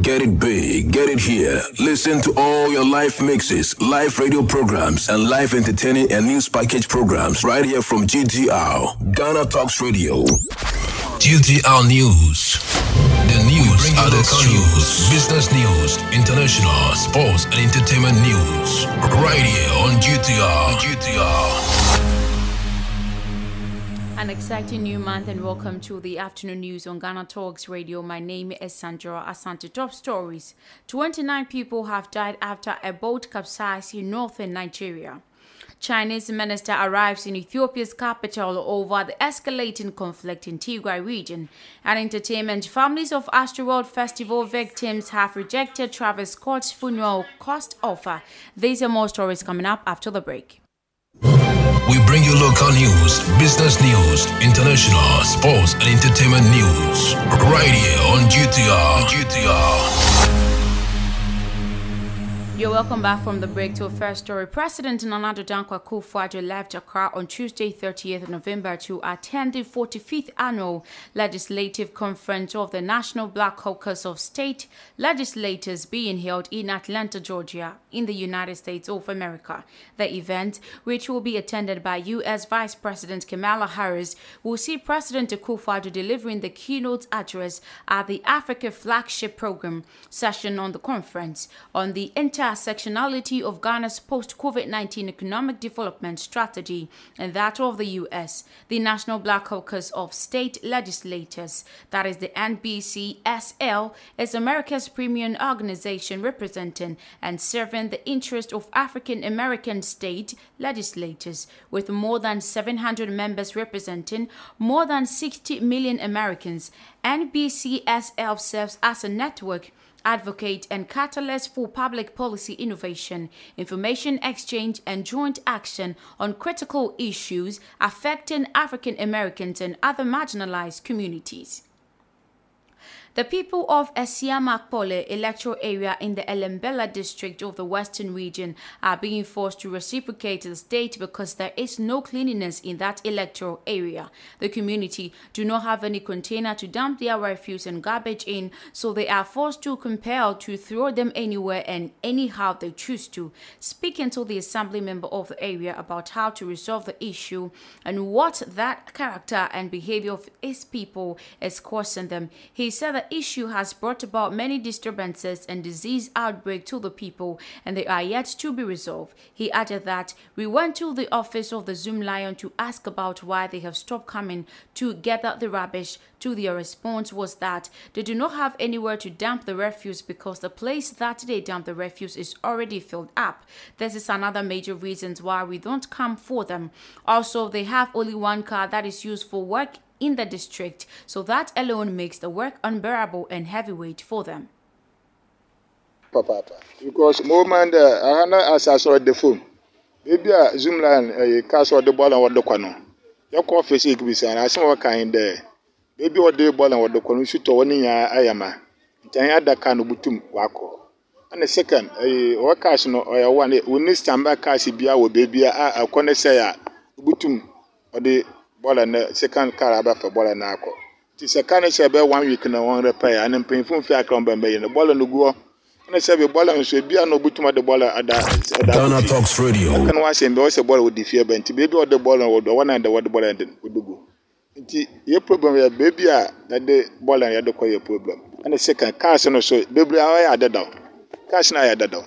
Get it big, get it here. Listen to all your live mixes, live radio programs, and live entertaining and news package programs right here from GTR, Ghana Talks Radio. GTR News. The news are the news, business news, international, sports, and entertainment news. Right here on GTR. GTR. An exciting new month and welcome to the afternoon news on Ghana Talks Radio. My name is Sandra Asante. Top stories 29 people have died after a boat capsized in northern Nigeria. Chinese minister arrives in Ethiopia's capital over the escalating conflict in Tigray region. And entertainment families of Astroworld Festival victims have rejected Travis Scott's funeral cost offer. These and more stories coming up after the break. We bring you local news, business news, international, sports, and entertainment news. Right here on GTR. GTR. You're welcome back from the break to a first story. President Nana Dankwa Kufuor left Accra on Tuesday, 30th November to attend the 45th annual legislative conference of the National Black Caucus of State Legislators being held in Atlanta, Georgia, in the United States of America. The event, which will be attended by U.S. Vice President Kamala Harris, will see President Kufuor delivering the keynote address at the Africa Flagship Program session on the conference on the intersectionality of Ghana's post COVID 19 economic development strategy and that of the U.S., the National Black Caucus of State Legislators, that is the NBCSL, is America's premium organization representing and serving the interest of African American state legislators, with more than 700 members representing more than 60 million Americans. NBCSL serves as a network advocate and catalyst for public policy innovation, information exchange, and joint action on critical issues affecting African Americans and other marginalized communities. The people of Esiamakpole electoral area in the Ellembelle district of the Western region are being forced to reciprocate the state because there is no cleanliness in that electoral area. The community do not have any container to dump their refuse and garbage in, so they are forced to compel to throw them anywhere and anyhow they choose to. Speaking to the assembly member of the area about how to resolve the issue and what that character and behavior of his people is causing them, he said that the issue has brought about many disturbances and disease outbreak to the people and they are yet to be resolved. He added that we went to the office of the Zoomlion to ask about why they have stopped coming to gather the rubbish. To their response was that they do not have anywhere to dump the refuse because the place that they dump the refuse is already filled up. This is another major reason why we don't come for them. Also, they have only one car that is used for work in the district, so that alone makes the work unbearable and heavyweight for them. Papa, because moment uh, ahana asase ɔde fom beebi a Zoomlion ɛyɛ kaa so ɔde bɔɔl a wɔde kɔ no yɛkɔ ɔfisi ekibisa na asɛm a wɔkan dɛ beebi a ɔde bɔɔl a wɔde kɔ no nsu tɔ wɔn nyinaa ayɛ ma nkyɛn ada kaa no butum wakɔ ɛna second ɛyɛ ɔwɔ cars no ɔyɛ one wɔn standby cars bia wɔ beebi a akɔ ne sɛ a butum ɔde bɔɔla no second car abɛfa bɔɔla no akɔ nti sɛ car no hyɛ bɛyɛ one week na wɔn repair. Ana mpanyinfo mfi akra wɔn bɛn bɛyɛ no bɔɔla no gu hɔ ɛna sɛ bi bɔɔla nso ebi a na obutum ɔde bɔɔla ada ada Ghana Talks Radio. ɛka no wahyɛ mbɛ ɔsɛ bɔɔla wɔdi fie bɛn nti beebi a ɔde bɔɔla wɔ do ɔwɔ nan de wɔde bɔɔla no wɔde gu nti yɛ problem yɛ beebi a yɛde bɔɔla yɛde kɔ yɛ problem. Ɛna second cars no so bebree a ɔyɛ adadaw cars no ayɛ dadaw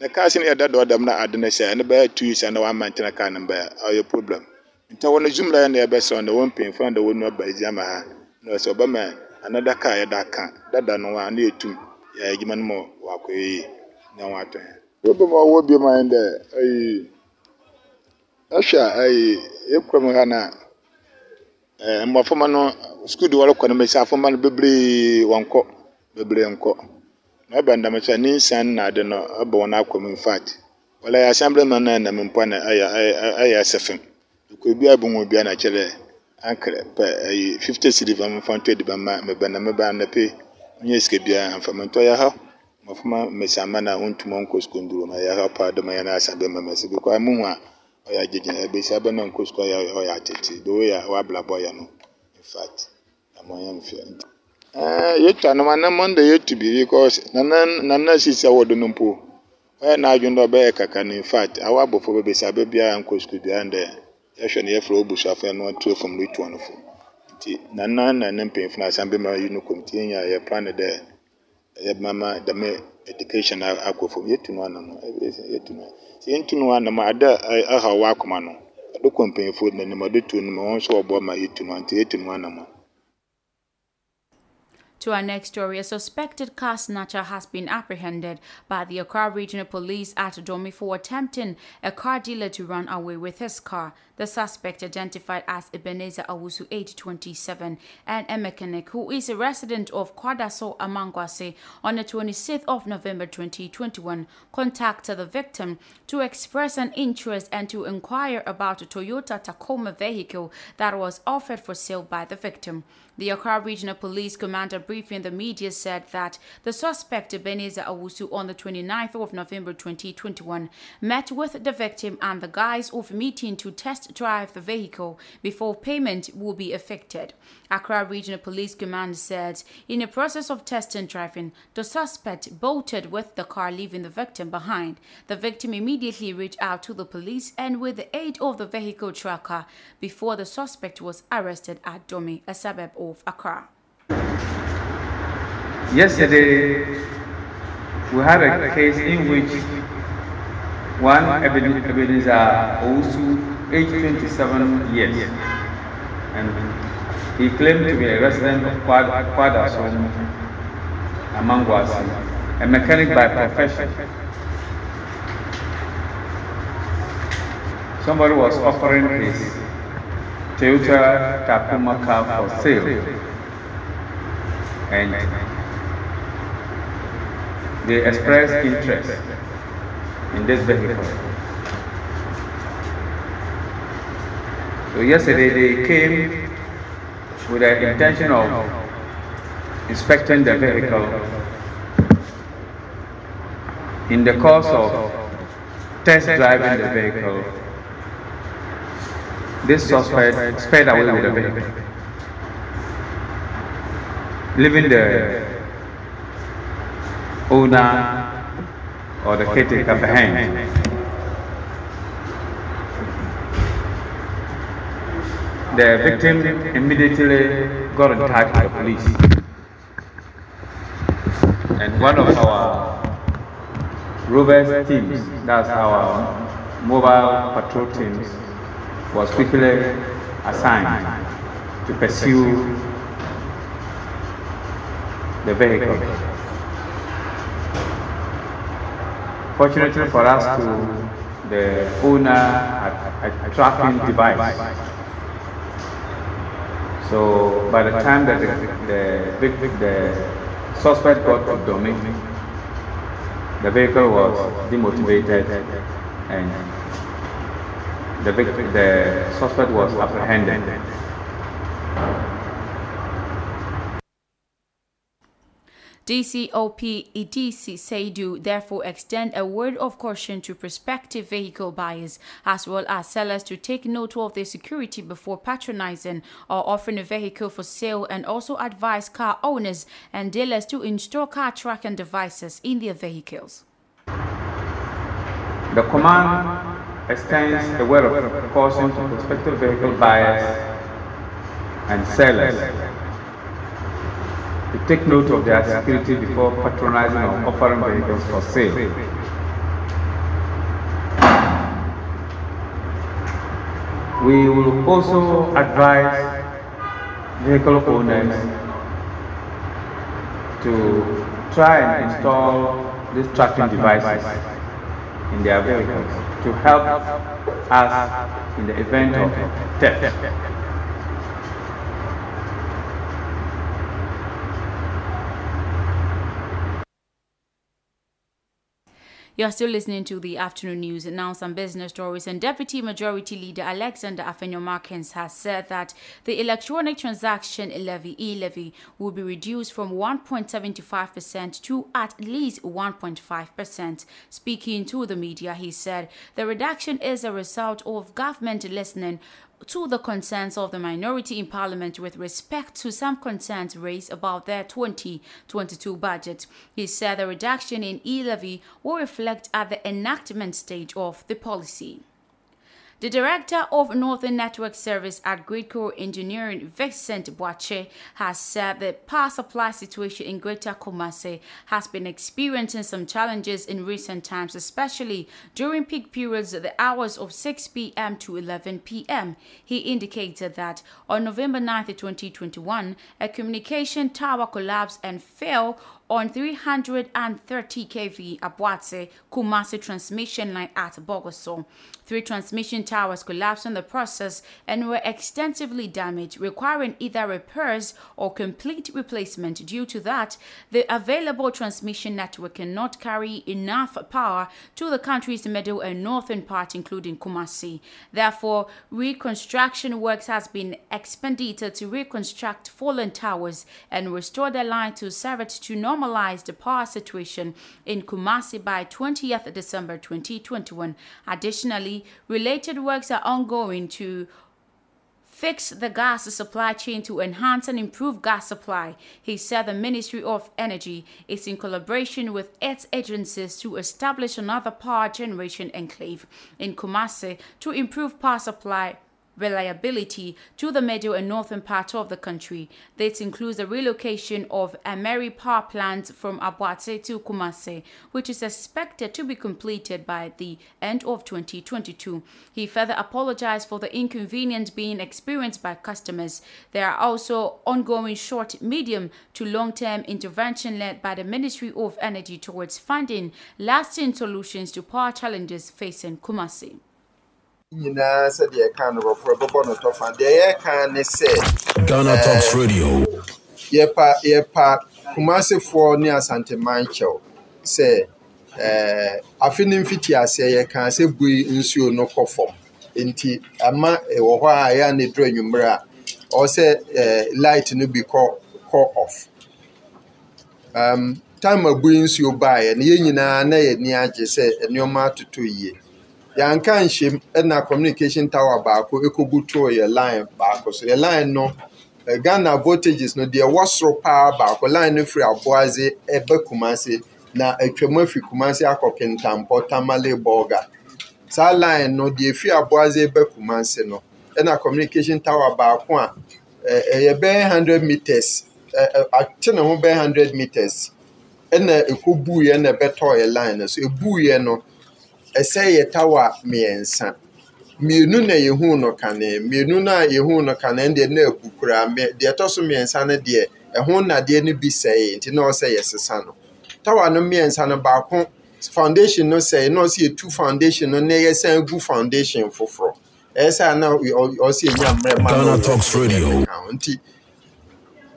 na cars no yɛ dadaw dɛm na ade no hyɛ ɛno bɛyɛ two years a na wɔn amantena car no bɛyɛ ɔyɛ problem nti wɔn zoom line na yɛbɛsɛ na wɔn mpanyinfo na wɔn nua baazi ama ha na wɔsɛ ɔbɛma another car yɛda aka dada no a na yɛtum yɛ adwuma no ma wakɔ yie na wɔn atɔ yɛn. problem a ɔwɔ bi ma yɛn dɛ ɛyi ɛhwɛ ɛyi ekura mu ha na ɛɛ mmɔframma no sukuu de wɔrekɔ no mbɛsi afɔmma no bebree wɔn kɔ bebree nkɔ na ɔbɛn dɛm sɛ ne nsia na ade no ɔbɛ wɔn akɔ mu in wɔlɛ yɛ assemblyman na ɛnam mpo na ɛyɛ kuro bi a bɔŋɔ biara na kyɛlɛ ankerɛ pa ayi fifita siliva mfa ntɔ ediban ma mebana mebaan na pe nyɛ sika biara amfa mentɔ ya ha. Mɔfoma mmesia na wɔntumi nkɔ sukuu nduro na ya ha paa dama ya na asa bɛma mɛ sɛ bikɔ amu a ɔyɛ agyegyina abesia e bɛ na nkɔ sukuu a ɔyɛ atete do wɔyɛ a wabrabɔ yɛ no. Infact ama ɔyɛ mfɛ nti eh, ɛɛ yɛtwa no ma na mɔnda yɛtu bi because nana nana sisi a wɔdo no mpo ɔyɛ n'adwene dɛ ɔbɛyɛ kaka no. Infact awo abɔfra bɛbesia bɛ biara nkɔ sukuu biara ndɛ. No yɛfrɛ no nti na ne mpanyinfo no asan plan dɛ yɛbɛma education akɔ fam yɛtu no anam yɛtu no sɛ yɛntu no anam ada ɛha wɔ akoma no kɔ ɔde tu no wɔn nso wɔbɔ ma yɛtu no nti yɛtu no anam To our next story, a suspected car snatcher has been apprehended by the Accra Regional Police at Domi for attempting a car dealer to run away with his car. The suspect, identified as Ebenezer Owusu, age 27, and a mechanic who is a resident of Kwadaso, Amangwase, on the 26th of November 2021, contacted the victim to express an interest and to inquire about a Toyota Tacoma vehicle that was offered for sale by the victim. The Accra Regional Police Commander briefing the media said that the suspect Ebenezer Owusu on the 29th of November 2021 met with the victim and the guys of meeting to test drive the vehicle before payment will be effected. Accra Regional Police Command said in the process of testing driving, the suspect bolted with the car leaving the victim behind. The victim immediately reached out to the police and with the aid of the vehicle tracker before the suspect was arrested at Domi, a suburb of Accra. Yesterday, we had a case in which one Ebenezer Owusu, age 27 years, and he claimed to be a resident of Kwadason, Amangwasi, a mechanic by profession. Somebody was offering his Toyota Tacoma car for sale, and they expressed interest in this vehicle. So yesterday they came with the intention of inspecting the vehicle. In the course of test driving the vehicle, this suspect sped away with the vehicle, leaving the owner or the caretaker behind. The victim immediately got in touch with the police. And one of our rovers teams, that's our mobile patrol teams, was quickly assigned to pursue the vehicle. Fortunately for us, to the owner had a tracking device. So by the time that the, the, the suspect got to Domin, the vehicle was demotivated and the, the suspect was apprehended. DCOP Idisi Seidu therefore extend a word of caution to prospective vehicle buyers as well as sellers to take note of their security before patronizing or offering a vehicle for sale and also advise car owners and dealers to install car tracking devices in their vehicles. The command extends a word of caution to prospective vehicle buyers and sellers to take note of their security before patronizing or offering vehicles for sale. We will also advise vehicle owners to try and install these tracking devices in their vehicles to help us in the event of theft. You're still listening to the afternoon news now some business stories. And Deputy Majority Leader Alexander Afenyo Markins has said that the electronic transaction levy e-levy will be reduced from 1.75% to at least 1.5%. Speaking to the media, he said the reduction is a result of government listening to the concerns of the minority in parliament with respect to some concerns raised about their 2022 budget. He said the reduction in e-levy will reflect at the enactment stage of the policy. The director of Northern Network Service at Gridco Engineering, Vincent Boache, has said the power supply situation in Greater Kumasi has been experiencing some challenges in recent times, especially during peak periods at the hours of 6 p.m. to 11 p.m. He indicated that on November 9, 2021, a communication tower collapsed and fell on 330 kV Aboadze Kumasi transmission line at Bogoso. Three transmission towers collapsed in the process and were extensively damaged, requiring either repairs or complete replacement. Due to that, the available transmission network cannot carry enough power to the country's middle and northern part, including Kumasi. Therefore, reconstruction works has been expedited to reconstruct fallen towers and restore the line to serve it to normalize the power situation in Kumasi by 20th December 2021. Additionally, related works are ongoing to fix the gas supply chain to enhance and improve gas supply. He said the Ministry of Energy is in collaboration with its agencies to establish another power generation enclave in Kumasi to improve power supply reliability to the middle and northern part of the country. This includes the relocation of Ameri power plant from Aboadze to Kumasi, which is expected to be completed by the end of 2022. He further apologized for the inconvenience being experienced by customers. There are also ongoing short, medium to long-term intervention led by the Ministry of Energy towards finding lasting solutions to power challenges facing Kumasi. Nyinaa sɛdeɛ ɛka no bɔfoɔ bɛbɔ no tɔfa. Deɛ yɛka ne sɛ Ghana Talks Radio. yɛpa yɛpa kumasefoɔ ne asanteman kyɛw sɛ ɛɛ afe ne mfiti aseɛ yɛka sɛ bui nsuo no kɔ fam. Nti ama ɛwɔ hɔ a ɛyɛ a ne duro anwummerɛ a ɔwɔ sɛ ɛɛ light no bi kɔ kɔ off. Um, time a bui nsuo baeɛ no yɛn nyinaa na yɛn ani agye sɛ nneɛma atoto yie yɛanka nhyɛm ɛna communication tower baako ɛkɔbutoo yɛ line baako so. Yɛ line no ghana voltages no deɛ ɛwɔ soro paa baako. Line no firi aboadze ɛbɛ kumase na atwam afiri kumase akɔ kintampɔ tamale bɔga saa line no deɛ ɛfiri aboadze bɛ kumase no ɛna communication tower baako a ɛyɛ bɛyɛ hundred meters ate ne ho bɛyɛ hundred meters ɛna ɛkɔbuiɛ na ɛbɛtɔɔ yɛ line no. So ɛbuiɛ no ɛsɛ yɛ tawa mmiɛnsa. Mmienu na yɛhu no kane. Mmienu no a yɛhu no kane deɛ na abu koraa. Deɛ ɛtɔ so mmiɛnsa no deɛ ɛho nnadeɛ no bi sɛe nti na ɔsɛ yɛsesa no. Tawa no mmiɛnsa no baako foundation no sɛe na ɔsɛ yɛtu foundation no na yɛsan gu foundation foforɔ. Ɛyɛ sɛ na ɔsɛ yɛnya mmerɛ ma Ghana Talks Radio. nti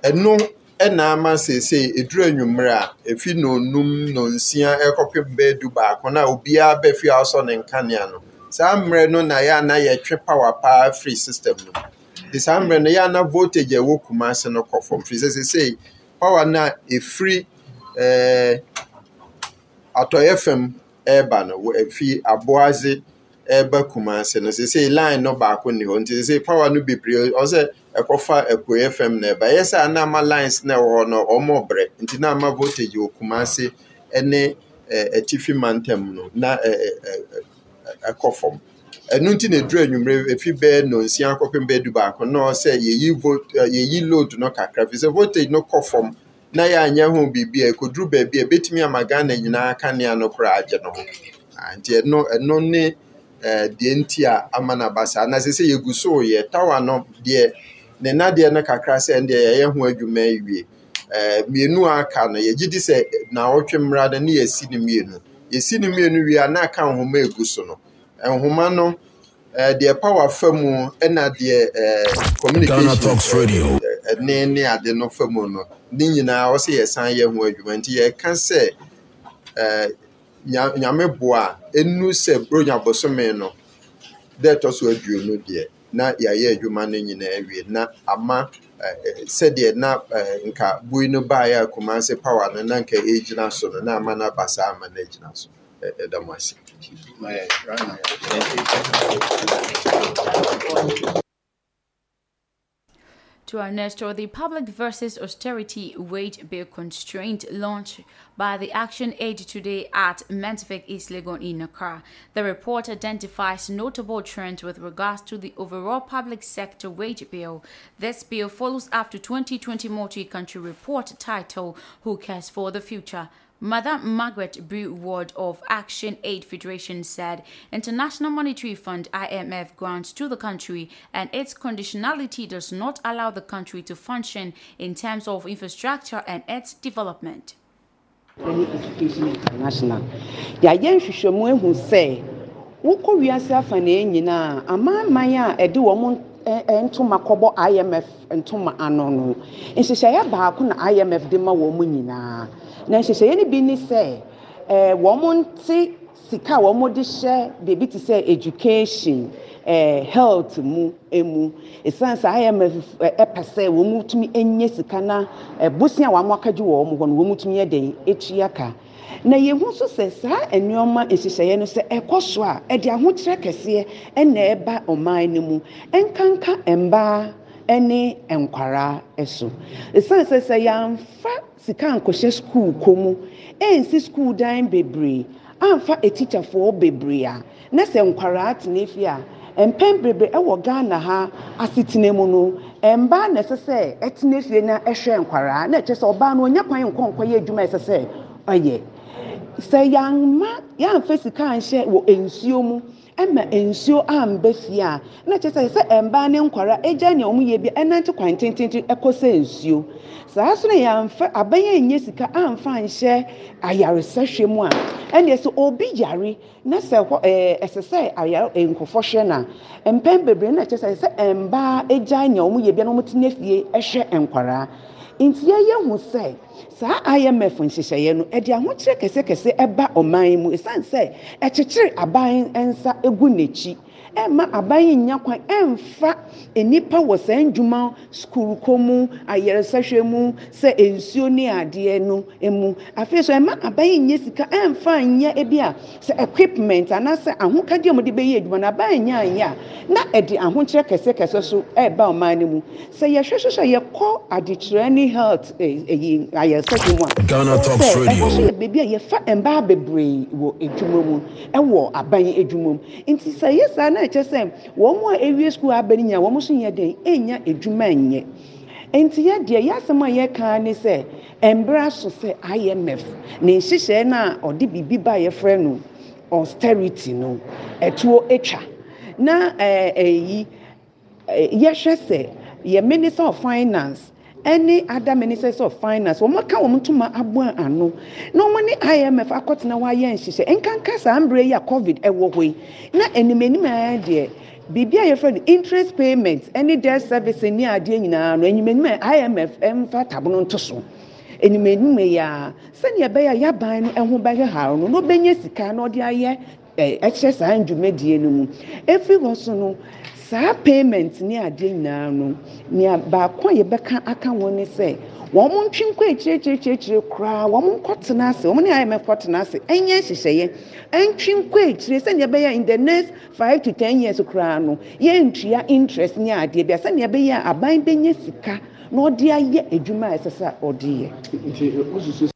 ɛno ɛna ama seesei eduru anwummerɛ a efi na onum na nsia ɛkɔpem bɛɛ du baako na obiara bɛfi a ɔsɔ ne nkanea no. Saa mmerɛ no na yɛ ana yɛtwe power paa free system no de saa mmerɛ no yɛ ana voltage a ɛwɔ kumase no kɔ fam firi seesei power no a ɛfiri ɛɛ atɔyɛ fam ɛreba no wɔ efi aboadze ɛreba kumase no. Seesei line no baako ni hɔ. Nti seesei power no bebree ɔsɛ ɛkɔfa apueɛ fam na ɛba. Ɛyɛ sɛ ana ama lines na ɛwɔ hɔ no ɔmo brɛ nti na ama voltage wɔ kumase ɛɛ atifi mantam no na ɛkɔ fam. Ɛno nti na eduru anwummerɛ efi bɛyɛ nonsia akɔpem bɛyɛ du baako na ɔsɛ yɛyi volt yɛyi load no kakra. Fi sɛ voltage no kɔ fam na yɛanyɛ ho biribi a ekoduru baabi a ebetumi ama ghana nyinaa kanea no koraa agye no ho. Nti ɛno ɛno ne deɛ nti a ama na ba saa na sɛ sɛ yɛgu so yɛ tawa no deɛ ne nadeɛ no kakra sɛ deɛ yɛyɛ ho adwuma awie. Ɛɛ mmienu a aka no yɛgye di sɛ naawɔtwe mmra no ne yɛsi ne mmienu. Yɛsi ne mmienu wie a na aka nhoma egu so no. Nhoma no ɛɛ deɛ power fa mu ɛna deɛ ɛɛ communication Ghana Talks Radio. ɛne ne ade no fa mu no ne nyinaa ɔsɛ yɛsan yɛ ho adwuma. Nti yɛka sɛ nyame boa enu sɛ bronya bosome no dɛ ɛtɔ so aduonu deɛ na yɛayɛ adwuma no nyinaa awie. Na ama ɛɛ sɛdeɛ na ɛɛ nka bui no baeɛ a kumase power no na nka ɛgyina so no na ama no aba saa ama no agyina so. Ɛda mo ase. To our next story, the Public versus Austerity Wage Bill Constraint launched by the Action Aid today at Mensvic East Legon in Accra. The report identifies notable trends with regards to the overall public sector wage bill. This bill follows after 2020 multi-country report titled Who Cares for the Future? Madam Margaret Brew Ward of Action Aid Federation said International Monetary Fund IMF grants to the country and its conditionality does not allow the country to function in terms of infrastructure and its development. Education international. Yɛayɛ nhwehwɛmu ehu sɛ wokɔ wiase afa na nyinaa amanaman a ɛde wɔn ntoma kɔbɔ imf ntoma ano no nhyehyɛeɛ baako na imf de ma wɔn nyinaa. Na nhyehyɛeɛ no bi ne sɛ ɛɛ wɔn nte sika a wɔn de hyɛ beebi te sɛ education ɛɛ health mu emu. Esan sɛ imf ɛpɛ sɛ wɔn tumi nye sika na ɛbosia a wɔn akagye wɔn hɔ no wɔn tumi yɛ den etua ka na yɛhu nso sɛ saa nneɛma nhyehyɛeɛ no sɛ ɛkɔ so a ɛde ahokyerɛ kɛseɛ ɛna ɛba ɔman no mu. Nkanka mbaa ne nkwaraa so ɛsiane sɛ sɛ yɛamfa sika nkɔhyɛ skuul kɔ mu ɛnsi skuul dan bebree amfa etikyafoɔ bebree a na sɛ nkwaraa tena fie a mpɛn bebree ɛwɔ ghana ha asetena mu no mbaa na ɛsɛ sɛ ɛtena fie na ɛhwɛ nkwaraa na ɛkyɛ sɛ ɔbaa no ɔnyɛ kwan nkɔ nkɔyɛ adwuma ɛsɛ sɛ ɔyɛ. Sɛ yɛamma yɛamfa sika anhyɛ wɔ nsuo mu ɛma nsuo amba fie a na kyerɛ sɛ sɛ mbaa ne nkwara agya nea wɔn yɛ bi ɛnante kwan tententen ɛkɔ sɛ nsuo saa so na yɛamfa abɛyɛ nyɛ sika amfa nhyɛ ayaresahwɛ mu a ɛnneɛ sɛ obi yare na sɛ hɔ ɛɛ ɛsɛ sɛ ayare nkɔfɔ hwɛ na. Mpɛn bebree na kyerɛ sɛ sɛ mbaa agya nea wɔn yɛ bi na wɔn tena fie ɛhwɛ nkwaraa nti yɛyɛ hu sɛ saa imf nhyehyɛeɛ no ɛde ahokyerɛ kɛsɛkɛsɛ ɛba ɔman mu ɛsiane sɛ ɛkyekyere aban nsa egu n'akyi ɛmma aban nya kwan ɛmfa nnipa wɔ saa ndwuma sukuu kɔ mu ayaresahwɛ mu sɛ nsuo ne adeɛ no mu afei so ɛmma aban nyɛ sika ɛmfa nyɛ ebi a sɛ equipment anaasɛ ahokadeɛ a wɔde bɛyɛ adwuma no aban nya anyɛ a na ɛde ahokyerɛ kɛsɛkɛsɛ so ɛɛba ɔman no mu. Sɛ yɛhwɛ sɛ yɛkɔ adekyerɛ ne health ɛyi ayaresahwɛ mu a Ghana Talks Radio. ɛhɔ so yɛ beebi a yɛfa mbaa bebree wɔ adwuma mu ɛwɔ aban adwuma mu. Nti sɛ yɛ saa na ɛkyɛ sɛ wɔn a ewie sukuu aba ne nyinaa wɔn nso nyɛ den enya adwuma nyɛ nti yɛ deɛ yɛ asɛm a yɛka ne sɛ mbra so sɛ imf ne nhyehyɛe no a ɔde biribi ba yɛfrɛ no austerity no ɛtoɔ atwa. Na ɛɛ ɛyi ɛɛ yɛhwɛ sɛ yɛ minister of finance ɛne other ministers of finance wɔn aka wɔn ntoma aboa ano na wɔn ne imf akɔtena hɔ ayɛ nhyehyɛ nkanka saa mbrɛ yi a covid ɛwɔ hɔ yi na anim anim ayɛ deɛ biribi a yɛfrɛ no interest payment ɛne debt service ne adeɛ nyinaa no anim anim imf ɛmfa tabono nto so anim anim yi a sɛnea ɛbɛyɛ a yaban no ɛho bɛyɛ haw no na ɔbɛnya sika na ɔde ayɛ ɛkyɛ saa ndwumadie no mu efiri hɔ so no saa payment ne adeɛ nyinaa no nea baako a yɛbɛka aka wɔn ne sɛ wɔn ntwi nkɔ akyirikyirikyirikyiri koraa wɔn nkɔtena ase wɔn ne imf kɔtena ase ɛnyɛ nhyehyɛeɛ ɛntwi nkɔ akyire sɛnea ɛbɛyɛ in the next five to ten years koraa no yɛntua interest ne adeɛ bi a sɛnea ɛbɛyɛ a aban bɛnya sika na ɔde ayɛ adwuma a ɛsɛ sɛ ɔde yɛ.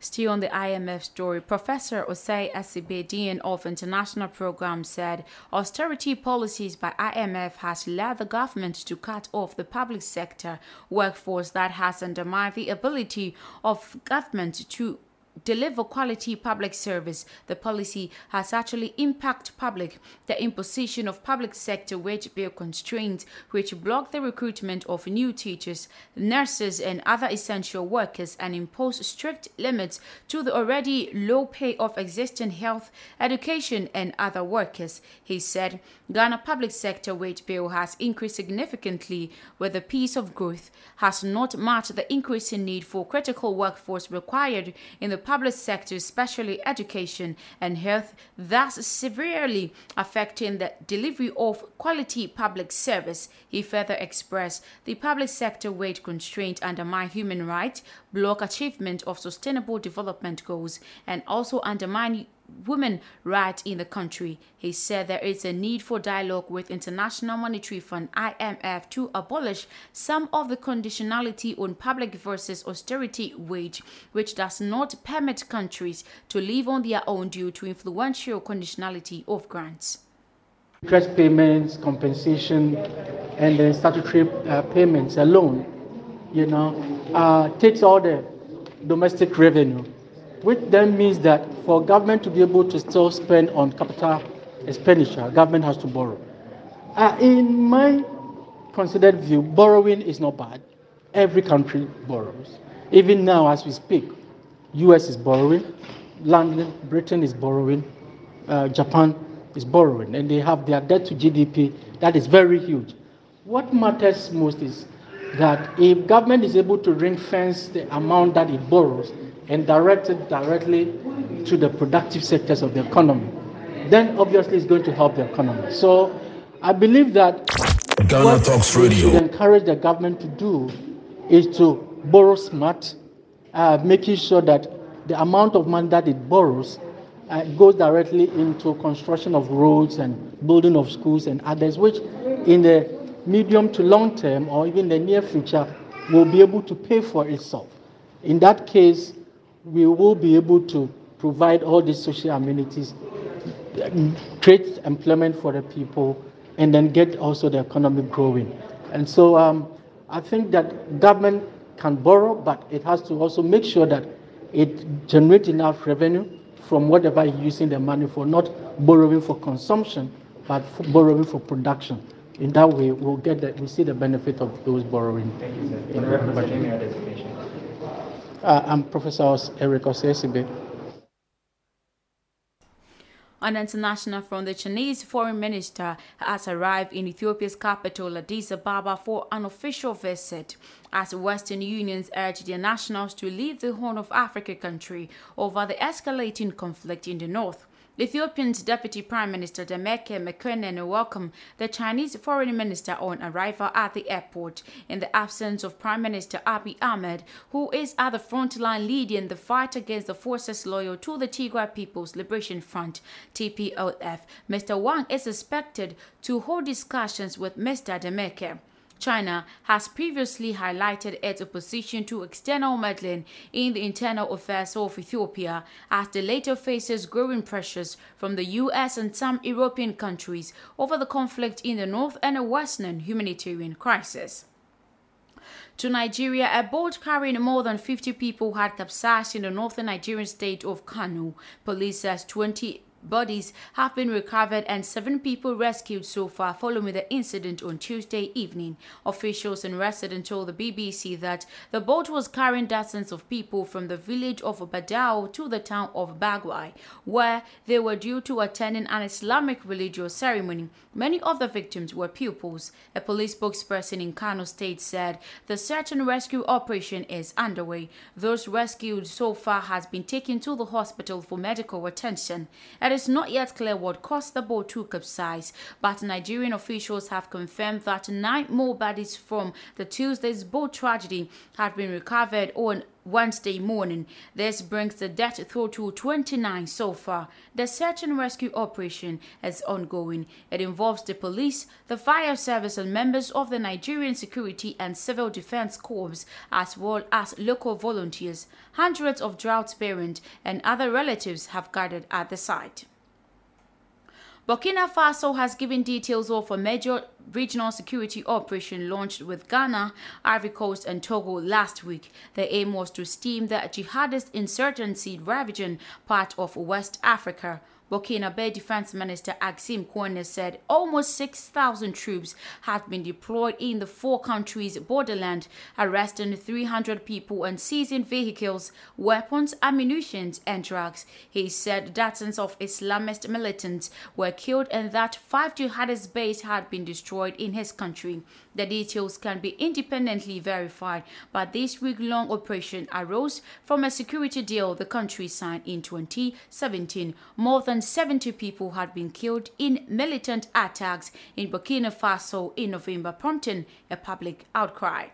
Still on the IMF story, Professor Osei Asibedian of International Program, said austerity policies by IMF has led the government to cut off the public sector workforce that has undermined the ability of government to deliver quality public service. The policy has actually impacted public. The imposition of public sector wage bill constraints, which block the recruitment of new teachers, nurses, and other essential workers, and impose strict limits to the already low pay of existing health, education, and other workers. He said Ghana public sector wage bill has increased significantly, where the pace of growth has not matched the increasing need for critical workforce required in the public sector, especially education and health, thus severely affecting the delivery of quality public service. He further expressed the public sector wage constraint undermine human rights, block achievement of sustainable development goals, and also undermine women rights in the country. He said there is a need for dialogue with International Monetary Fund IMF to abolish some of the conditionality on public versus austerity wage, which does not permit countries to live on their own due to influential conditionality of grants. Interest payments, compensation, and then statutory uh, payments alone, you know, uh, takes all the domestic revenue, which then means that for government to be able to still spend on capital expenditure, government has to borrow. Uh, in my considered view, borrowing is not bad. Every country borrows. Even now, as we speak, U.S. is borrowing, London, Britain is borrowing, uh, Japan is borrowing, and they have their debt to GDP that is very huge. What matters most is that if government is able to ring fence the amount that it borrows and directed directly to the productive sectors of the economy, then obviously it's going to help the economy. So I believe that Ghana what Talks we Radio. should encourage the government to do is to borrow smart, uh, making sure that the amount of money that it borrows uh, goes directly into construction of roads and building of schools and others, which in the medium to long term or even the near future will be able to pay for itself. In that case, we will be able to provide all these social amenities, create employment for the people, and then get also the economy growing. And so um, I think that government can borrow, but it has to also make sure that it generates enough revenue from whatever you're using the money for, not borrowing for consumption, but for borrowing for production. In that way, we'll get that we see the benefit of those borrowing. Thank you, sir. Uh, I'm Professor Eric Osei-Assibey. An international from the Chinese foreign minister has arrived in Ethiopia's capital, Addis Ababa, for an official visit, as Western unions urge their nationals to leave the Horn of Africa country over the escalating conflict in the north. Ethiopia's Deputy Prime Minister Demeke Mekonnen welcomed the Chinese foreign minister on arrival at the airport in the absence of Prime Minister Abiy Ahmed, who is at the front line leading the fight against the forces loyal to the Tigray People's Liberation Front, TPLF. Mr. Wang is expected to hold discussions with Mr. Demeke. China has previously highlighted its opposition to external meddling in the internal affairs of Ethiopia as the latter faces growing pressures from the US and some European countries over the conflict in the north and a worsening humanitarian crisis. To Nigeria, a boat carrying more than 50 people had capsized in the northern Nigerian state of Kano. Police says 20 bodies have been recovered and seven people rescued so far following the incident on Tuesday evening. Officials and residents told the BBC that the boat was carrying dozens of people from the village of Badao to the town of Bagwai, where they were due to attending an Islamic religious ceremony. Many of the victims were pupils. A police spokesperson in Kano State said the search and rescue operation is underway. Those rescued so far has been taken to the hospital for medical attention. It is not yet clear what caused the boat to capsize, but Nigerian officials have confirmed that nine more bodies from the Tuesday's boat tragedy have been recovered on Wednesday morning. This brings the death toll to 29 so far. The search and rescue operation is ongoing. It involves the police, the fire service, and members of the Nigerian Security and Civil Defense Corps, as well as local volunteers. Hundreds of drought parents and other relatives have gathered at the site. Burkina Faso has given details of a major regional security operation launched with Ghana, Ivory Coast, and Togo last week. The aim was to stem the jihadist insurgency ravaging part of West Africa. Burkina Defense Minister Axim Kone said almost 6,000 troops have been deployed in the four countries' borderland, arresting 300 people and seizing vehicles, weapons, ammunition, and drugs. He said dozens of Islamist militants were killed and that five jihadist bases had been destroyed in his country. The details can be independently verified, but this week-long operation arose from a security deal the country signed in 2017. More than 70 people had been killed in militant attacks in Burkina Faso in November, prompting a public outcry.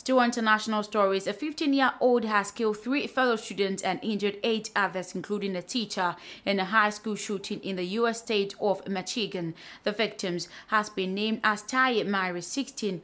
Still international stories. A 15 year old has killed three fellow students and injured eight others, including a teacher, in a high school shooting in the U.S. state of Michigan. The victims has been named as Taye Myrie, 16,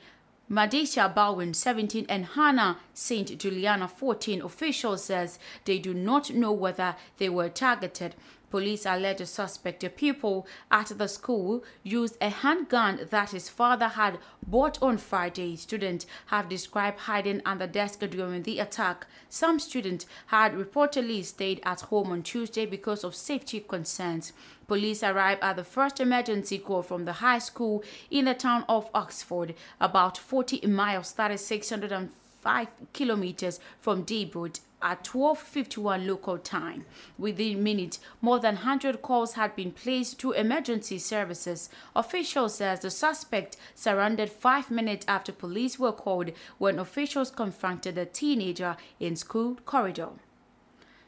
Madisha Bowen, 17, and Hannah St. Juliana, 14. Officials says they do not know whether they were targeted. Police allege a suspect, a pupil at the school, used a handgun that his father had bought on Friday. Students have described hiding under desk during the attack. Some students had reportedly stayed at home on Tuesday because of safety concerns. Police arrived at the first emergency call from the high school in the town of Oxford, about 40 miles, that is 605 kilometers from Detroit at 12:51 local time. Within minutes, more than 100 calls had been placed to emergency services. Officials says the suspect surrendered 5 minutes after police were called when officials confronted the teenager in school corridor.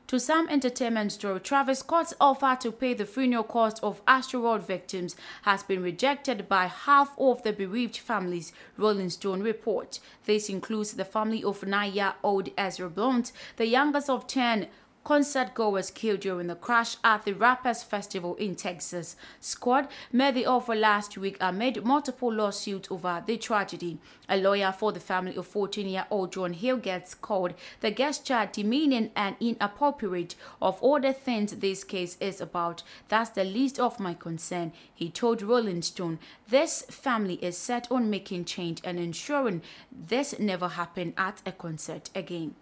To some entertainment story, Travis Scott's offer to pay the funeral cost of Astroworld victims has been rejected by half of the bereaved families, Rolling Stone report. This includes the family of nine-year-old Ezra Blunt, the youngest of 10 concert goers killed during the crash at the Rappers Festival in Texas. Scott made the offer last week amid multiple lawsuits over the tragedy. A lawyer for the family of 14-year-old John Hill gets called the gesture demeaning and inappropriate of all the things this case is about. That's the least of my concern, he told Rolling Stone. This family is set on making change and ensuring this never happen at a concert again.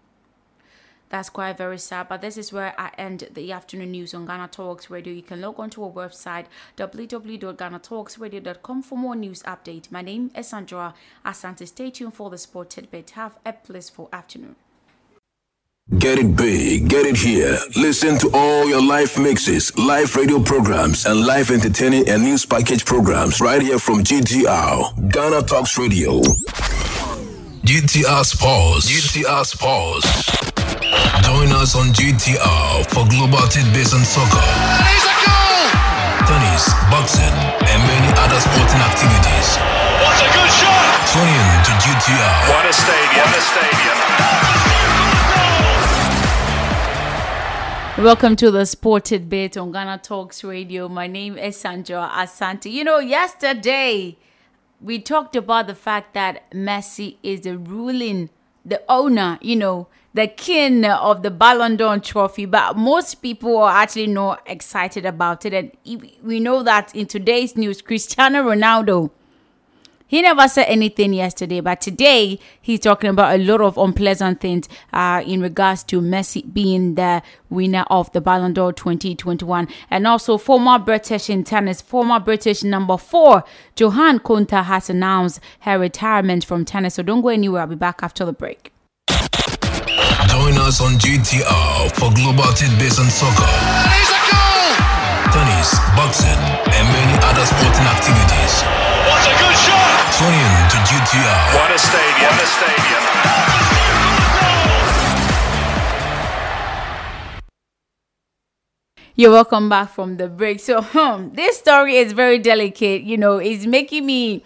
That's quite very sad, but this is where I end the afternoon news on Ghana Talks Radio. You can log on to our website www.ghanatalksradio.com for more news update. My name is Sandra Asante. Stay tuned for the sport tidbit. Have a blissful afternoon. Get it big, get it here. Listen to all your live mixes, live radio programs, and live entertaining and news package programs right here from GTR, Ghana Talks Radio. GTR Sports. GTR Sports. Join us on GTR for global tidbits on soccer, tennis, boxing, and many other sporting activities. What a good shot! Tune in to GTR. What a stadium! What a stadium! Welcome to the Sported Bit on Ghana Talks Radio. My name is Sandra Asante. You know, yesterday we talked about the fact that Messi is the ruling, the owner, you know, the king of the Ballon d'Or trophy, but most people are actually not excited about it. And we know that in today's news, Cristiano Ronaldo, he never said anything yesterday, but today he's talking about a lot of unpleasant things uh, in regards to Messi being the winner of the Ballon d'Or 2021. And also, former British in tennis, former British number four, Johanna Konta, has announced her retirement from tennis. So don't go anywhere. I'll be back after the break. Join us on GTR for global tidbits on soccer, tennis, boxing, and many other sporting activities. What a good shot! Tune in to GTR. What a stadium! What a stadium! You're welcome back from the break. So, hmm, this story is very delicate. You know, it's making me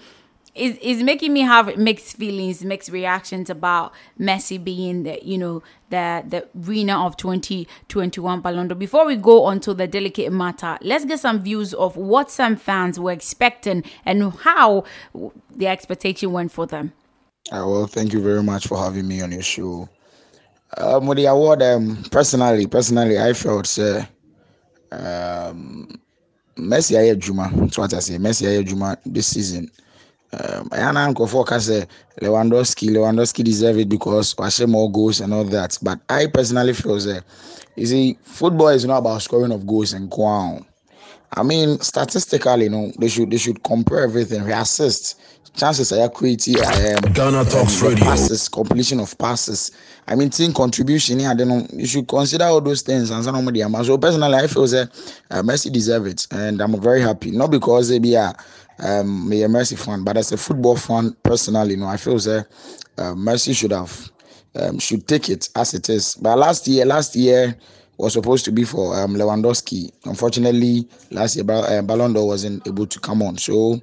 is is making me have mixed feelings, mixed reactions about Messi being the you know the the winner of 2021 Ballon d'Or. Before we go on to the delicate matter, let's get some views of what some fans were expecting and how the expectation went for them. Uh, well, thank you very much for having me on your show. Um, with the award, um, personally, personally, I felt uh, um, Messi adwuma. So what I say, Messi adwuma this season. Um, ɛyɛ na nkurɔfoɔ ka sɛ Lewandowski, Lewandowski deserve it because wahyɛ more goals and all that. But I personally feel that you see, football is not about scoring of goals and wow. I mean, statistically, you know, they should they should compare everything. We assist, chances are creative. Um, Ghana Talks um, Radio. passes, completion of passes. I mean, team contribution. I don't know. You should consider all those things and some of them. So personally, I feel that uh, Messi deserve it, and I'm very happy. Not because they be a um, a Messi fan, but as a football fan, personally, you know, I feel that uh, Messi should have um, should take it as it is. But last year, last year was supposed to be for um, Lewandowski. Unfortunately, last year uh, Ballon d'Or wasn't able to come on. So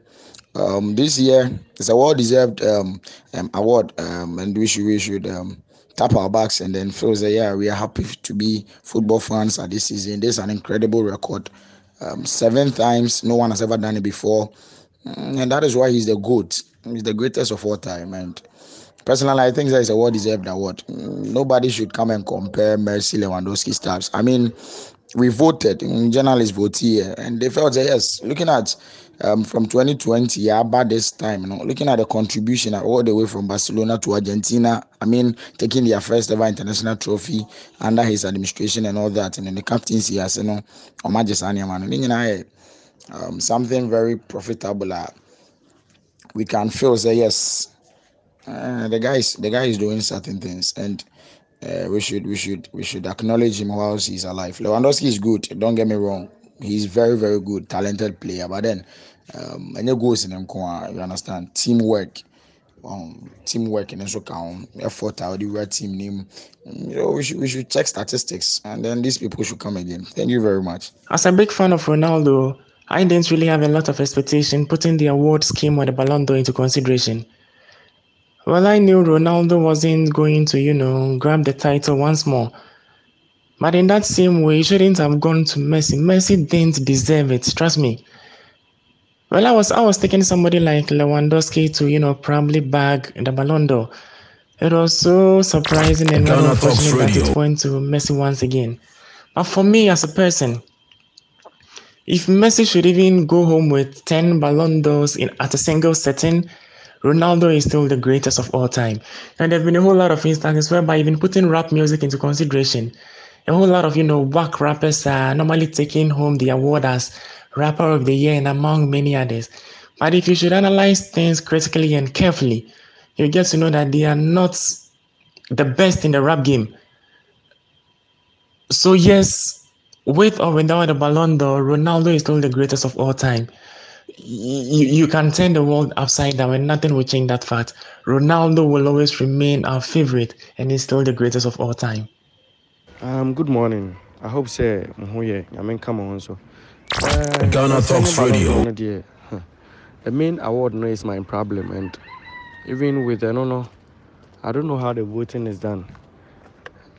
um, this year it's a well-deserved um, um, award, um, and we should we should um, tap our backs and then feel that yeah we are happy to be football fans at this season. This is an incredible record. Um, seven times, no one has ever done it before, and that is why he's the goat. He's the greatest of all time, and personally, I think that is a well-deserved award. Mm, Nobody should come and compare Messi Lewandowski stars. I mean, we voted, mm, journalists voted here, and they felt that yes, looking at um, from 2020, yeah, about this time, you know, looking at the contribution all the way from Barcelona to Argentina, I mean, taking their first ever international trophy under his administration and all that, and then the captaincy as you know, Omajisania man, you know, um, something very profitable. Uh, we can feel say yes, uh, the guy is the guy is doing certain things, and uh, we should we should we should acknowledge him whilst he's alive. Lewandowski is good. Don't get me wrong. He's very very good, talented player. But then, um, any goals in him, you understand teamwork. Um, teamwork and also count effort out the right team name. You know, we should we should check statistics, and then these people should come again. Thank you very much. As a big fan of Ronaldo, I didn't really have a lot of expectation putting the award scheme or the Ballon d'Or into consideration. Well, I knew Ronaldo wasn't going to, you know, grab the title once more. But in that same way, he shouldn't have gone to Messi. Messi didn't deserve it, trust me. Well, I was I was taking somebody like Lewandowski to, you know, probably bag the Ballon d'Or. It was so surprising and unfortunate that it went to Messi once again. But for me as a person, if Messi should even go home with 10 Ballon d'Ors in, at a single setting, Ronaldo is still the greatest of all time. And there have been a whole lot of instances whereby even putting rap music into consideration, a whole lot of, you know, whack rappers are normally taking home the award as Rapper of the Year and among many others. But if you should analyze things critically and carefully, you get to know that they are not the best in the rap game. So yes, with or without the Ballon d'Or, Ronaldo is still the greatest of all time. You, you can turn the world upside down and nothing will change that fact. Ronaldo will always remain our favorite and is still the greatest of all time. Um, good morning. I hope say mo yɛ nyame nka mo ho so. Uh, Ghana yɛsɛ Talks ne Ballon Radio. d'Or no deɛ, huh, The main award no is my problem and even with I don't know, I don't know how the voting is done.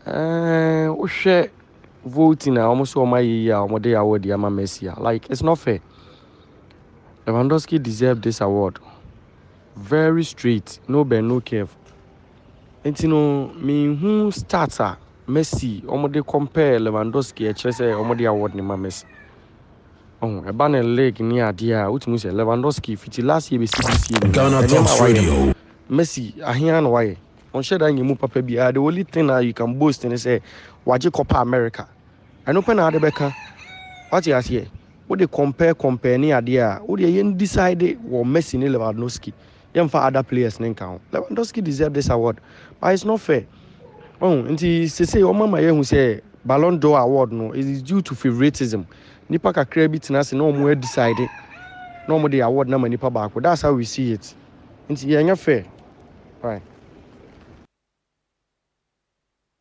Uh, wohwɛ voting a wɔn so wɔn ayɛ yi a wɔde award de ama Messi a like it's not fair. Lewandowski deserve this award. Very straight, no bend, no curve. nti no mehu start a messi ɔmode compare lewandowski ɛkyerɛ sɛ ɔmode award ne ma messi ɔho ɛba ne leg ne adeɛ a wotumi sɛ lewandowski fiti last year bɛsi this year Ghana Talks a Radio. messi ahea na wayɛ ɔnhyɛ da nyɛ mu papa biara the only thing a you can boast ne sɛ wagye copa america ɛno pɛ na ade bɛka wate aseɛ wode compare compare ne adeɛ a wode yɛn decide wɔ messi ne lewandowski. Yɛmfa other players ne nka. Ho lewandowski deserve this award. But it's not fair. Oh, nti sesei ɔma ma yɛhu sɛ ballon d'or award no is due to favoritism. Nipa kakra bi tena ase na ɔmo adecide na ɔmo de award na ma nipa baako. That's how we see it. Nti yɛnyɛ fair. Right.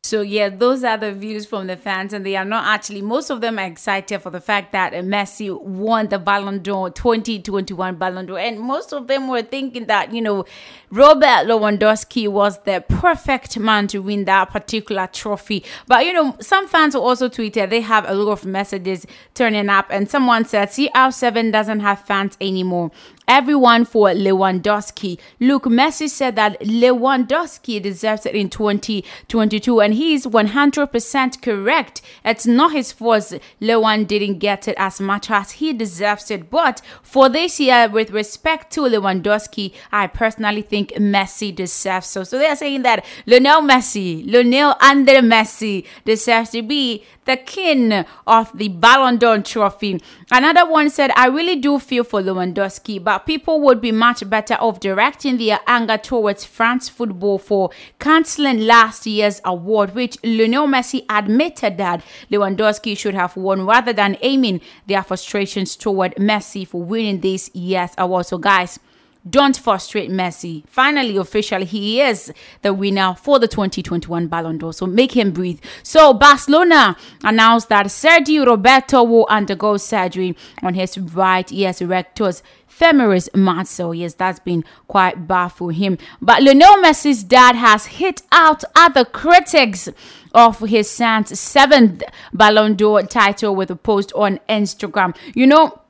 So yeah, those are the views from the fans, and they are not actually. Most of them are excited for the fact that Messi won the Ballon d'Or 2021 Ballon d'Or, and most of them were thinking that you know Robert Lewandowski was the perfect man to win that particular trophy. But you know, some fans will also tweeted they have a lot of messages turning up, and someone said CR7 doesn't have fans anymore. Everyone for Lewandowski. Look, Messi said that Lewandowski deserves it in 2022, and he's 100% correct. It's not his fault Lewan didn't get it as much as he deserves it. But for this year, with respect to Lewandowski, I personally think Messi deserves so. So they are saying that Lionel Messi, Lionel Andre Messi deserves to be the king of the Ballon d'Or trophy. Another one said, I really do feel for Lewandowski, but people would be much better off directing their anger towards France football for cancelling last year's award, which Lionel Messi admitted that Lewandowski should have won rather than aiming their frustrations toward Messi for winning this year's award. So, guys, don't frustrate Messi. Finally, officially, he is the winner for the 2021 Ballon d'Or. So make him breathe. So Barcelona announced that Sergio Roberto will undergo surgery on his right ear rectus Femoris muscle. Yes, that's been quite bad for him. But Lionel Messi's dad has hit out other critics of his son's seventh Ballon d'Or title with a post on Instagram. You know,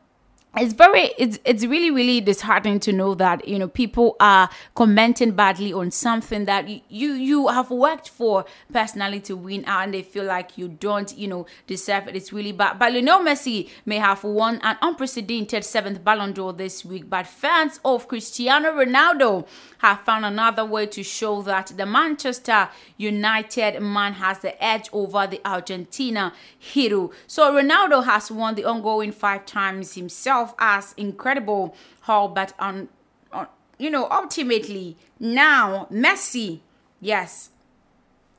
it's very it's it's really really disheartening to know that you know people are commenting badly on something that you you have worked for personally to win out and they feel like you don't you know deserve it. It's really bad. But Lionel Messi may have won an unprecedented seventh Ballon d'Or this week. But fans of Cristiano Ronaldo have found another way to show that the Manchester United man has the edge over the Argentina hero. So Ronaldo has won the ongoing five times himself as incredible. Haul, but on, um, on uh, you know, ultimately now Messi, yes,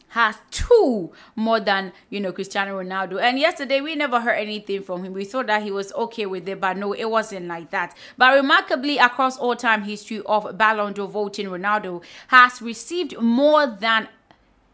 has two more than you know Cristiano Ronaldo. And yesterday we never heard anything from him. We thought that he was okay with it, but no, it wasn't like that. But remarkably, across all time history of Ballon d'Or voting, Ronaldo has received more than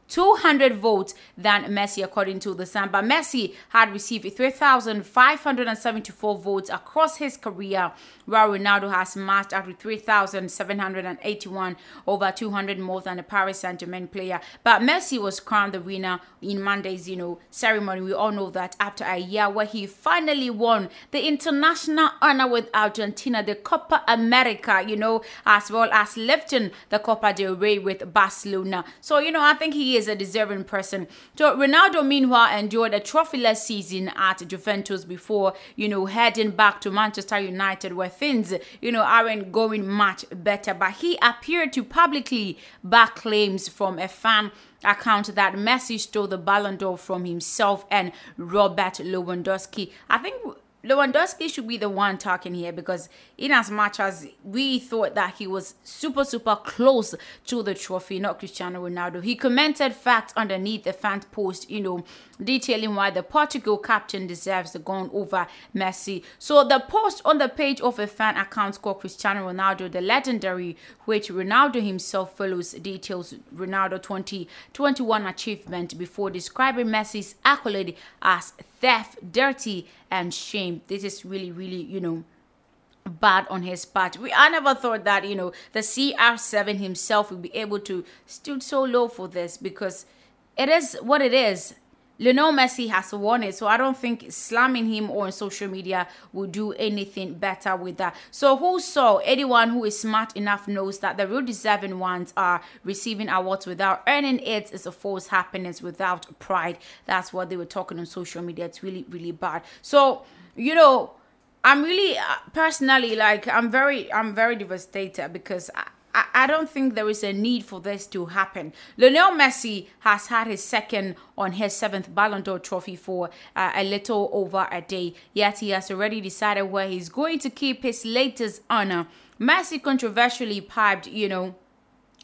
200 votes than Messi, according to the Sun. But Messi had received 3,574 votes across his career, while Ronaldo has matched with 3,781, over 200 more than the Paris Saint Germain player. But Messi was crowned the winner in Monday's, you know, ceremony. We all know that after a year where he finally won the international honor with Argentina, the Copa America, you know, as well as lifting the Copa del Rey with Barcelona. So, you know, I think he is a deserving person. So Ronaldo, meanwhile, enjoyed a trophyless season at Juventus before, you know, heading back to Manchester United, where things, you know, aren't going much better. But he appeared to publicly back claims from a fan account that Messi stole the Ballon d'Or from himself and Robert Lewandowski. I think Lewandowski should be the one talking here because, in as much as we thought that he was super, super close to the trophy, not Cristiano Ronaldo, he commented facts underneath the fan post, you know, detailing why the Portugal captain deserves the gone over Messi. So, the post on the page of a fan account called Cristiano Ronaldo, the legendary, which Ronaldo himself follows, details Ronaldo 2021 achievement before describing Messi's accolade as theft, dirty, and shame. This is really, really, you know, bad on his part. We I never thought that, you know, the CR7 himself would be able to stood so low for this because it is what it is. Lionel Messi has won it, so I don't think slamming him on social media will do anything better with that. So, who saw anyone who is smart enough knows that the real deserving ones are receiving awards without earning it is a false happiness without pride. That's what they were talking on social media. It's really, really bad. So, you know, I'm really uh, personally like I'm very, I'm very devastated because. I, I, I don't think there is a need for this to happen. Lionel Messi has had his second on his seventh Ballon d'Or trophy for uh, a little over a day, yet he has already decided where he's going to keep his latest honor. Messi controversially piped, you know,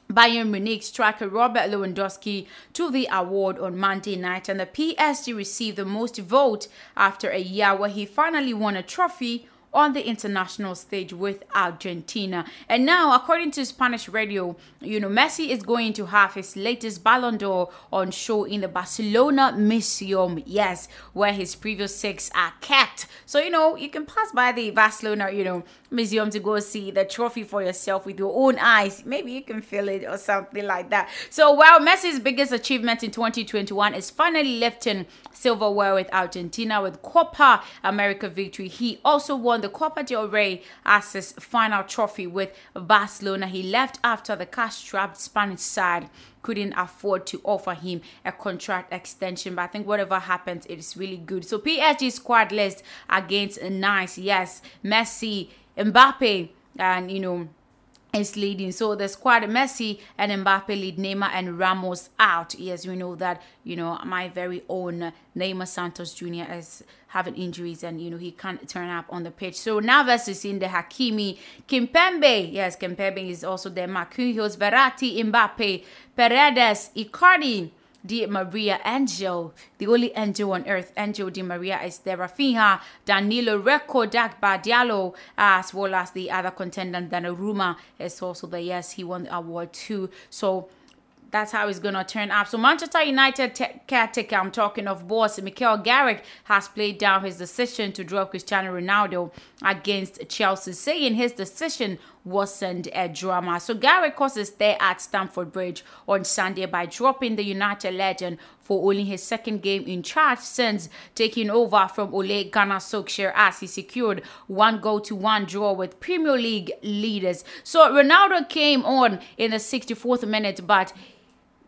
Bayern Munich striker Robert Lewandowski to the award on Monday night, and the PSG received the most vote after a year where he finally won a trophy on the international stage with Argentina. And now, according to Spanish radio, you know, Messi is going to have his latest Ballon d'Or on show in the Barcelona Museum, yes, where his previous six are kept. So, you know, you can pass by the Barcelona, you know, museum to go see the trophy for yourself with your own eyes. Maybe you can feel it or something like that. So, while Messi's biggest achievement in 2021 is finally lifting silverware with Argentina with Copa America victory, he also won the Copa del Rey as his final trophy with Barcelona. He left after the cash-strapped Spanish side couldn't afford to offer him a contract extension. But I think whatever happens, it is really good. So PSG squad list against Nice. Yes, Messi, Mbappe, and you know is leading. So the squad, Messi and Mbappe lead Neymar and Ramos out. Yes, we know that, you know, my very own Neymar Santos Jr. is having injuries and, you know, he can't turn up on the pitch. So Navas is in the Hakimi. Kimpembe, yes, Kimpembe is also there. Marquinhos, Verratti, Mbappe, Paredes, Icardi, Di Maria Angel, the only angel on earth. Angel Di Maria is there. Rafinha, Danilo Rico, Dagba Diallo, as well as the other contender, Donnarumma is also there. Yes, he won the award too. So that's how it's going to turn up. So Manchester United te- caretaker, I'm talking of boss Michael Carrick, has played down his decision to drop Cristiano Ronaldo against Chelsea, saying his decision wasn't a drama. So Carrick caused a stay at Stamford Bridge on Sunday by dropping the United legend for only his second game in charge since taking over from Ole Gunnar Solskjaer as he secured one goal to one draw with Premier League leaders. So Ronaldo came on in the 64th minute, but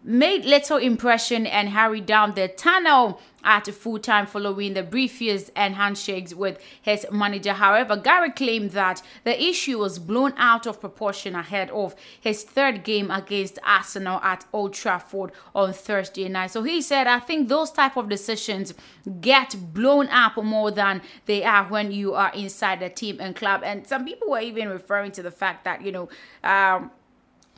made little impression and hurried down the tunnel at full time following the briefings and handshakes with his manager. However, Gary claimed that the issue was blown out of proportion ahead of his third game against Arsenal at Old Trafford on Thursday night. So he said, I think those type of decisions get blown up more than they are when you are inside the team and club. And some people were even referring to the fact that, you know, um,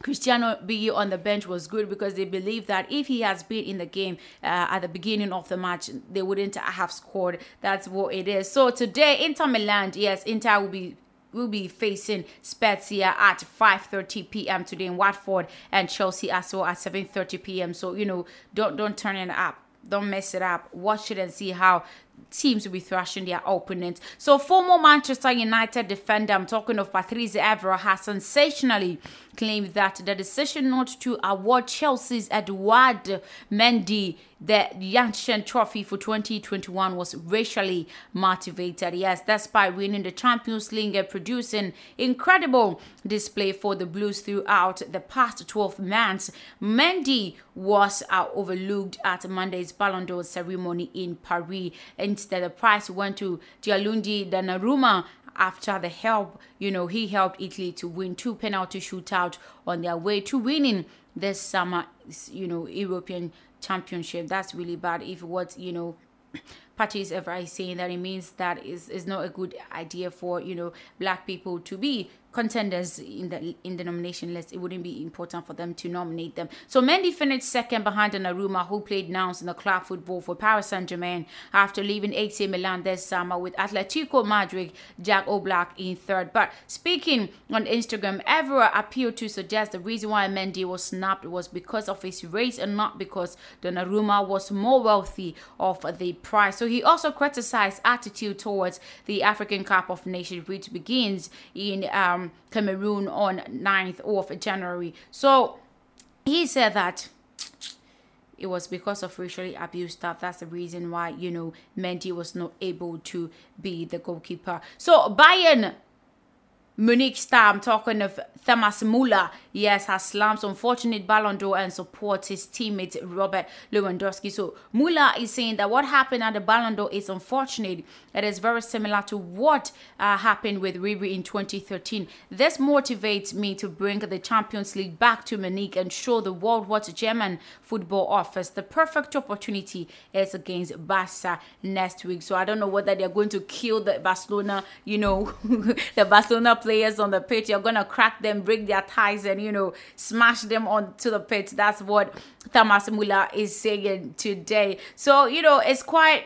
Cristiano being on the bench was good because they believe that if he has been in the game uh, at the beginning of the match, they wouldn't have scored. That's what it is. So today, Inter Milan, yes, Inter will be will be facing Spezia at 5:30 p.m. today in Watford and Chelsea as well at 7:30 p.m. So you know, don't don't turn it up, don't mess it up. Watch it and see how teams will be thrashing their opponents. So former Manchester United defender, I'm talking of Patrice Evra, has sensationally claimed that the decision not to award Chelsea's Edouard Mendy the Yashin Trophy for 2021 was racially motivated. Yes, despite winning the Champions League and producing incredible display for the Blues throughout the past 12 months, Mendy was uh, overlooked at Monday's Ballon d'Or ceremony in Paris. Instead, the prize went to Gianluigi Donnarumma after the help, you know, he helped Italy to win two penalty shootout on their way to winning this summer, you know, European championship. That's really bad. If what, you know, Patrice Evra is saying that it means that is is not a good idea for you know black people to be contenders in the in the nomination list, it wouldn't be important for them to nominate them. So Mendy finished second behind Donnarumma, who played now in the club football for Paris Saint-Germain after leaving AC Milan this summer with Atletico Madrid, Jack Oblak in third. But speaking on Instagram, Evra appeared to suggest the reason why Mendy was snapped was because of his race and not because Donnarumma was more wealthy of the prize. So he also criticized attitude towards the African Cup of Nations, which begins in um, Cameroon on 9th of January. So he said that it was because of racially abused stuff. That's the reason why, you know, Mendy was not able to be the goalkeeper. So Bayern Munich star, I'm talking of Thomas Muller, yes, has slammed unfortunate Ballon d'Or and supports his teammate Robert Lewandowski. So Muller is saying that what happened at the Ballon d'Or is unfortunate. It is very similar to what uh, happened with Ribery in 2013. This motivates me to bring the Champions League back to Munich and show the world what German football offers. The perfect opportunity is against Barca next week. So I don't know whether they're going to kill the Barcelona, you know, the Barcelona players on the pitch. You're gonna crack them, break their ties, and you know, smash them onto the pitch. That's what Thomas Muller is saying today. So you know, it's quite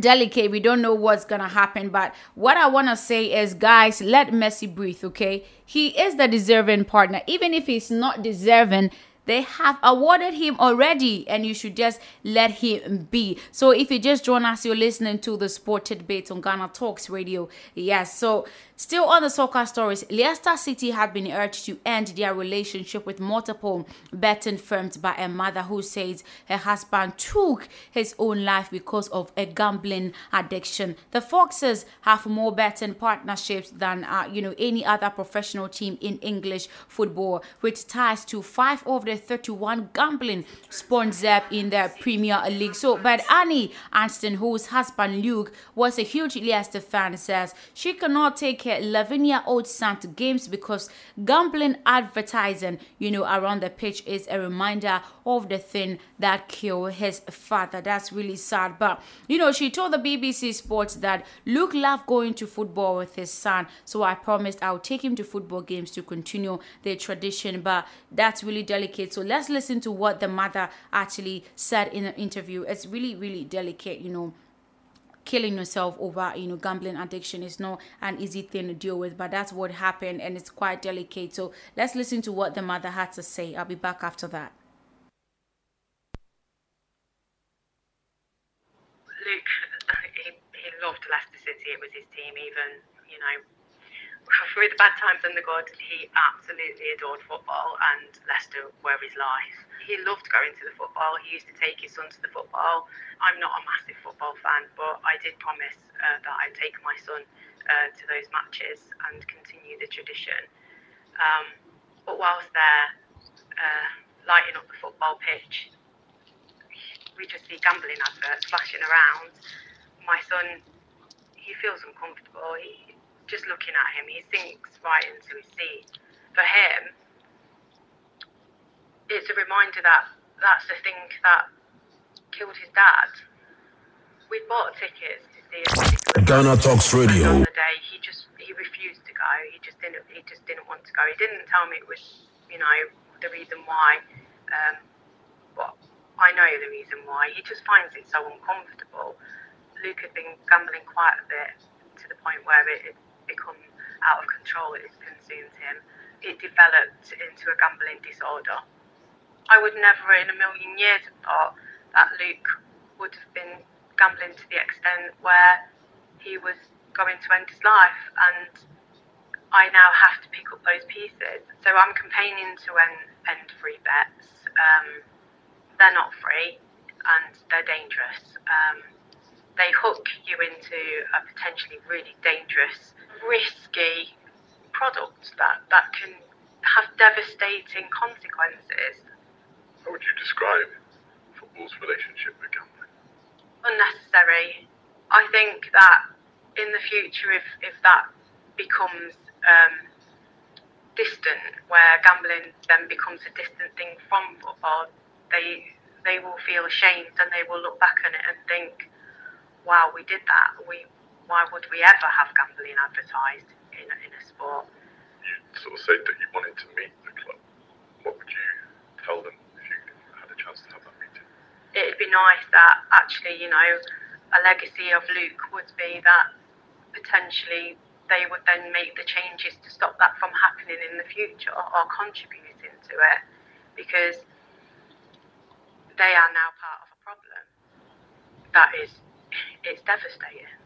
delicate. We don't know what's gonna happen, but what I wanna say is, guys, let Messi breathe. Okay, he is the deserving partner, even if he's not deserving they have awarded him already, and you should just let him be. So, if you just join us, you're listening to the Sported Debate on Ghana Talks Radio. Yes, so Still on the soccer stories, Leicester City have been urged to end their relationship with multiple betting firms by a mother who says her husband took his own life because of a gambling addiction. The Foxes have more betting partnerships than uh, you know any other professional team in English football, with ties to five of the 31 gambling sponsors in the Premier League. So, but Annie Ashton, whose husband Luke was a huge Leicester fan, says she cannot take 11 year old son to games because gambling advertising, you know, around the pitch is a reminder of the thing that killed his father. That's really sad. But, you know, she told the BBC Sports that Luke loved going to football with his son. So I promised I'll take him to football games to continue the tradition. But that's really delicate. So let's listen to what the mother actually said in an interview. It's really, really delicate, you know killing yourself over you know gambling addiction is not an easy thing to deal with but that's what happened and it's quite delicate. So let's listen to what the mother had to say. I'll be back after that. Luke uh, he, he loved Leicester City it was his team even you know through the bad times and the good, he absolutely adored football and Leicester were his life. He loved going to the football. He used to take his son to the football. I'm not a massive football fan, but I did promise uh, that I'd take my son uh, to those matches and continue the tradition. Um, but whilst there, uh, lighting up the football pitch, we just see gambling adverts flashing around. My son, he feels uncomfortable. He, just looking at him, he sinks right into his seat. For him, it's a reminder that that's the thing that killed his dad. We bought tickets to see him. Ghana Talks Radio. The day he just he refused to go. He just didn't. He just didn't want to go. He didn't tell me it was you know the reason why. Um, but I know the reason why. He just finds it so uncomfortable. Luke had been gambling quite a bit to the point where it become out of control, it consumed him. It developed into a gambling disorder. I would never in a million years have thought that Luke would have been gambling to the extent where he was going to end his life and I now have to pick up those pieces. So I'm campaigning to end, end free bets. Um, they're not free and they're dangerous. Um, they hook you into a potentially really dangerous risky product that, that can have devastating consequences. How would you describe football's relationship with gambling? Unnecessary. I think that in the future, if, if that becomes um, distant, where gambling then becomes a distant thing from football, they they will feel ashamed and they will look back on it and think, "Wow, we did that. We why would we ever have gambling advertised in a, in a sport? You sort of said that you wanted to meet the club. What would you tell them if you had a chance to have that meeting? It'd be nice that actually, you know, a legacy of Luke would be that potentially they would then make the changes to stop that from happening in the future or contributing to it because they are now part of a problem that is it's devastating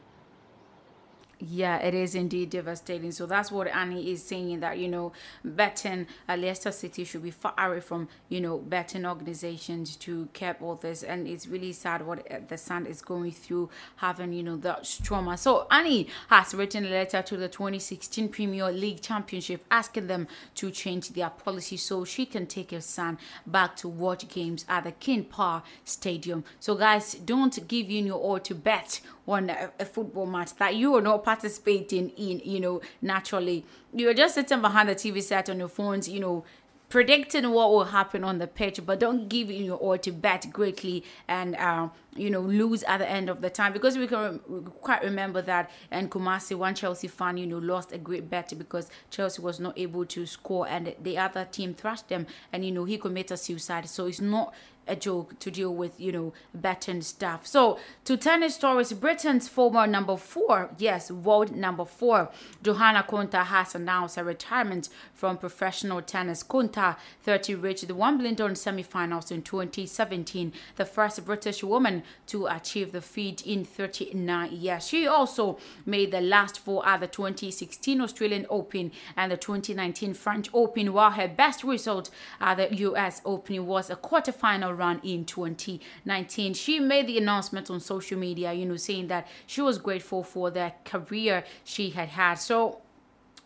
yeah, it is indeed devastating. So that's what Annie is saying that, you know, betting uh, Leicester City should be far away from, you know, betting organizations to keep all this. And it's really sad what uh, the son is going through, having, you know, that trauma. So Annie has written a letter to the 2016 Premier League Championship asking them to change their policy so she can take her son back to watch games at the King Power Stadium. So guys, don't give in your all to bet on a football match that you are not participating in, you know, naturally. You're just sitting behind the TV set on your phones, you know, predicting what will happen on the pitch, but don't give in your all to bet greatly and uh, you know lose at the end of the time because we can quite remember that and Kumasi, one Chelsea fan, you know, lost a great bet because Chelsea was not able to score and the other team thrashed them, and you know he committed suicide. So it's not a joke to deal with, you know, betting stuff. So, to tennis stories, Britain's former number four, yes, world number four, Johanna Konta has announced her retirement from professional tennis. Konta, 30, reached the Wimbledon semi-finals in 2017, the first British woman to achieve the feat in 39 years. She also made the last four at the 2016 Australian Open and the 2019 French Open, while her best result at the US Open was a quarterfinal run in 2019. She made the announcement on social media, you know, saying that she was grateful for the career she had had. So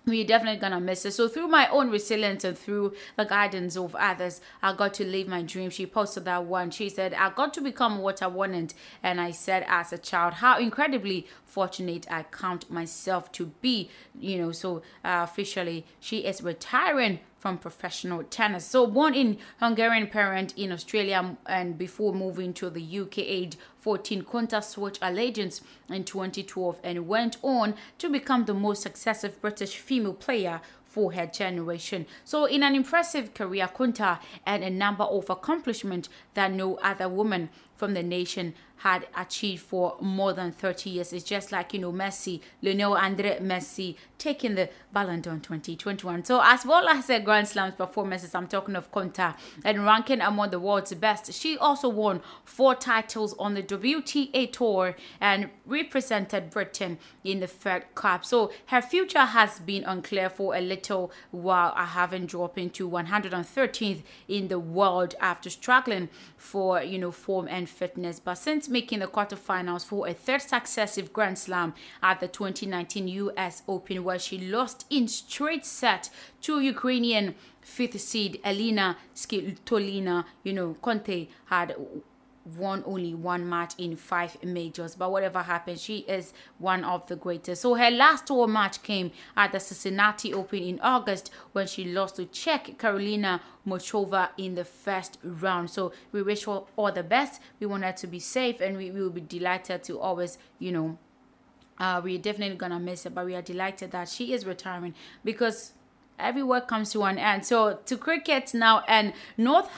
we're definitely gonna miss it. So through my own resilience and through the guidance of others, I got to live my dream. She posted that one. She said, I got to become what I wanted. And I said as a child, how incredibly fortunate I count myself to be. You know, so uh, officially she is retiring from professional tennis. So born in Hungarian parent in Australia and before moving to the UK age 14, Konta switched allegiance in 2012 and went on to become the most successful British female player for her generation. So, in an impressive career, Konta and a number of accomplishments that no other woman from the nation had achieved for more than 30 years. It's just like, you know, Messi, Lionel Andre Messi taking the Ballon d'Or 2021. So, as well as her Grand Slams performances, I'm talking of Konta and ranking among the world's best, she also won four titles on the WTA Tour and represented Britain in the Fed Cup. So, her future has been unclear for a little while, having dropped into 113th in the world after struggling for, you know, form and fitness. But since making the quarterfinals for a third successive Grand Slam at the 2019 US Open, where she lost in straight set to Ukrainian fifth seed Elina Svitolina. You know, Konta had won only one match in five majors. But whatever happened, she is one of the greatest. So her last tour match came at the Cincinnati Open in August when she lost to Czech Karolina Muchova in the first round. So we wish her all the best. We want her to be safe and we, we will be delighted to always, you know, uh, we're definitely gonna miss her, but we are delighted that she is retiring because every work comes to an end. So to cricket now and North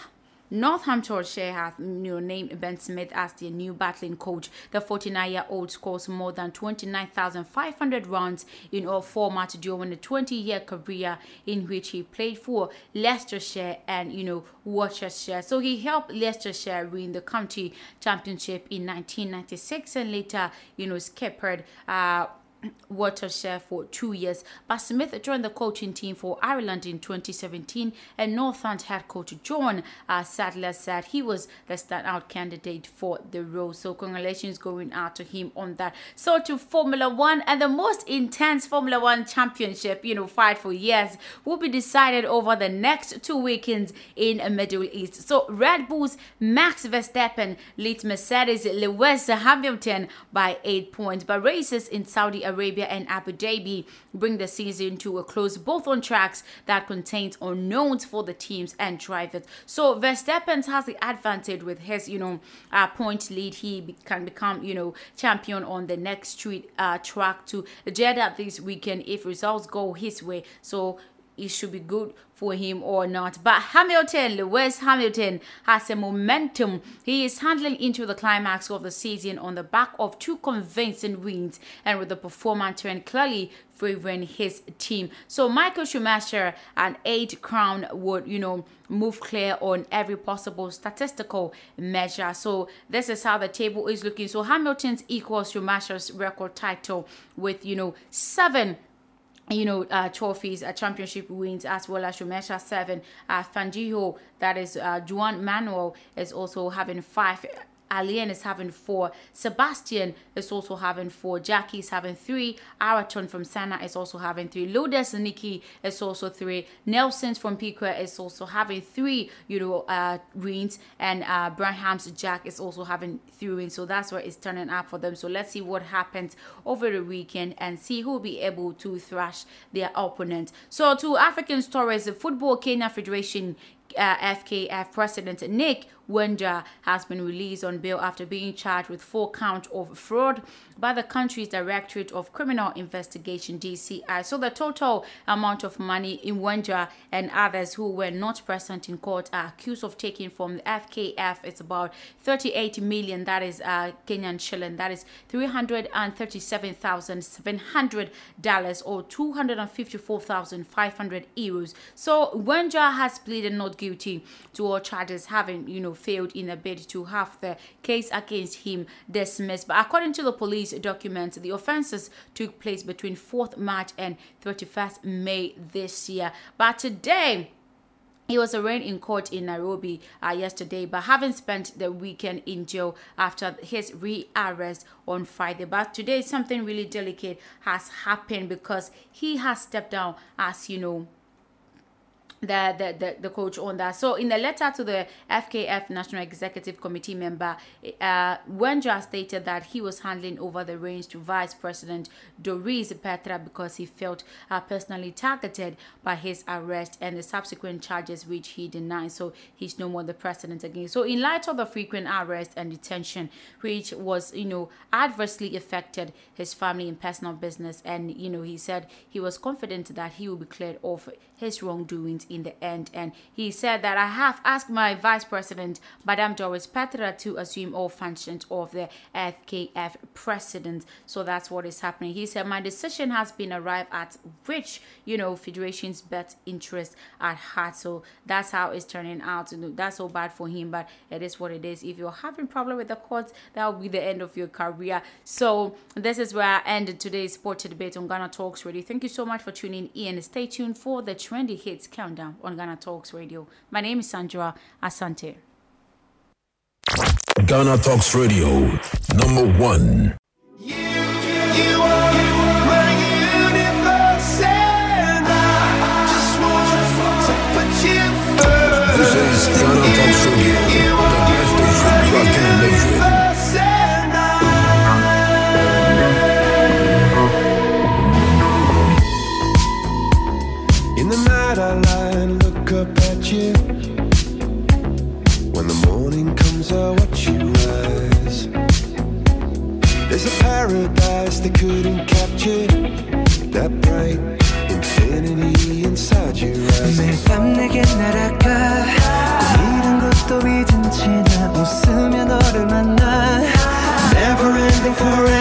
Northamptonshire have you know, named Ben Smith as their new battling coach. The 49-year-old scores more than 29,500 runs in all formats during a 20-year career in which he played for Leicestershire and you know Worcestershire. So he helped Leicestershire win the county championship in 1996 and later you know skippered uh, Worcestershire for two years. But Smith joined the coaching team for Ireland in 2017, and Northant head coach John uh, Sadler said he was the standout candidate for the role. So congratulations going out to him on that. So to Formula One and the most intense Formula One championship, you know, fight for years, will be decided over the next two weekends in the Middle East. So Red Bull's Max Verstappen leads Mercedes Lewis Hamilton by eight points, but races in Saudi Arabia Arabia and Abu Dhabi bring the season to a close, both on tracks that contains unknowns for the teams and drivers. So Verstappen has the advantage with his, you know, uh, point lead. He can become, you know, champion on the next street uh, track to Jeddah this weekend if results go his way. So it should be good for him or not. But Hamilton, Lewis Hamilton, has a momentum. He is handling into the climax of the season on the back of two convincing wins and with the performance trend clearly favoring his team. So Michael Schumacher and eight crown would, you know, move clear on every possible statistical measure. So this is how the table is looking. So Hamilton's equals Schumacher's record title with, you know, seven you know, uh, trophies, uh, championship wins, as well as Schumacher seven. Uh, Fangio, that is uh, Juan Manuel, is also having five Alain is having four. Sebastian is also having four. Jackie is having three. Ayrton from Senna is also having three. Lourdes Nikki is also three. Nelson's from Piquet is also having three, you know, uh, wins. And uh, Brabham's Jack is also having three wins. So that's where it's turning up for them. So let's see what happens over the weekend and see who will be able to thrash their opponent. So to African stories, the Football Kenya Federation uh, FKF President Nick Mwendwa has been released on bail after being charged with four counts of fraud by the country's Directorate of Criminal Investigation DCI. So the total amount of money in Mwendwa and others who were not present in court are accused of taking from the FKF. It's about 38 million. That is uh, Kenyan shilling. That is 337,700 dollars or 254,500 euros. So Mwendwa has pleaded not guilty to all charges, having you know failed in a bid to have the case against him dismissed. But according to the police documents, the offences took place between 4th March and 31st May this year. But today. He was arraigned in court in Nairobi uh, yesterday, but having spent the weekend in jail after his re-arrest on Friday. But today, something really delicate has happened because he has stepped down, as you know, the, the, the, the coach on that. So in the letter to the FKF National Executive Committee member, uh, Mwendwa stated that he was handing over the reins to Vice President Doris Petra because he felt uh, personally targeted by his arrest and the subsequent charges which he denied. So he's no more the president again. So in light of the frequent arrest and detention, which was, you know, adversely affected his family and personal business, and, you know, he said he was confident that he will be cleared of his wrongdoings in the end. And he said that I have asked my vice president, Madame Doris Petra, to assume all functions of the FKF president. So that's what is happening. He said, My decision has been arrived at, which, you know, Federation's best interest at heart. So that's how it's turning out. That's so bad for him, but it is what it is. If you're having problem with the courts, that will be the end of your career. So this is where I ended today's sport debate on Ghana Talks Radio. Thank you so much for tuning in. Stay tuned for the trendy hits countdown on Ghana Talks Radio. My name is Sandra Asante. Ghana Talks Radio, number one. This is Ghana Talks Radio, the best station rocking a nation. There's a paradise they couldn't capture. That bright infinity inside your eyes. 매일 밤 내게 날아가 꿈이란 것도 잊은 채나 웃으며 너를 만나 Never ending forever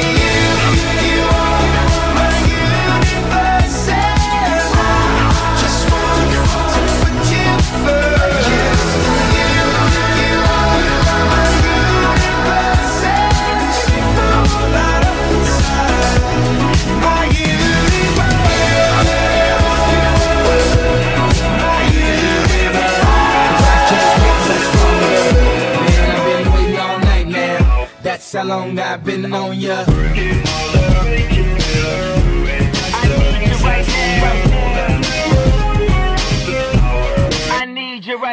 how long I've been on ya.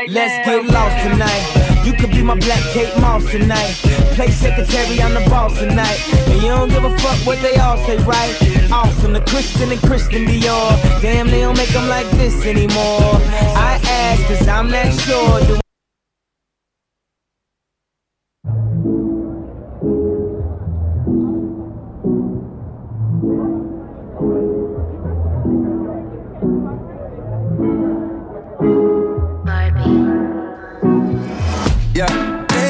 Let's get lost tonight. You could be my black Kate Moss tonight. Play secretary, I'm the boss tonight. And you don't give a fuck what they all say, right? Awesome, the Christian and Christian Dior. Damn, they don't make them like this anymore. I ask, cause I'm not sure.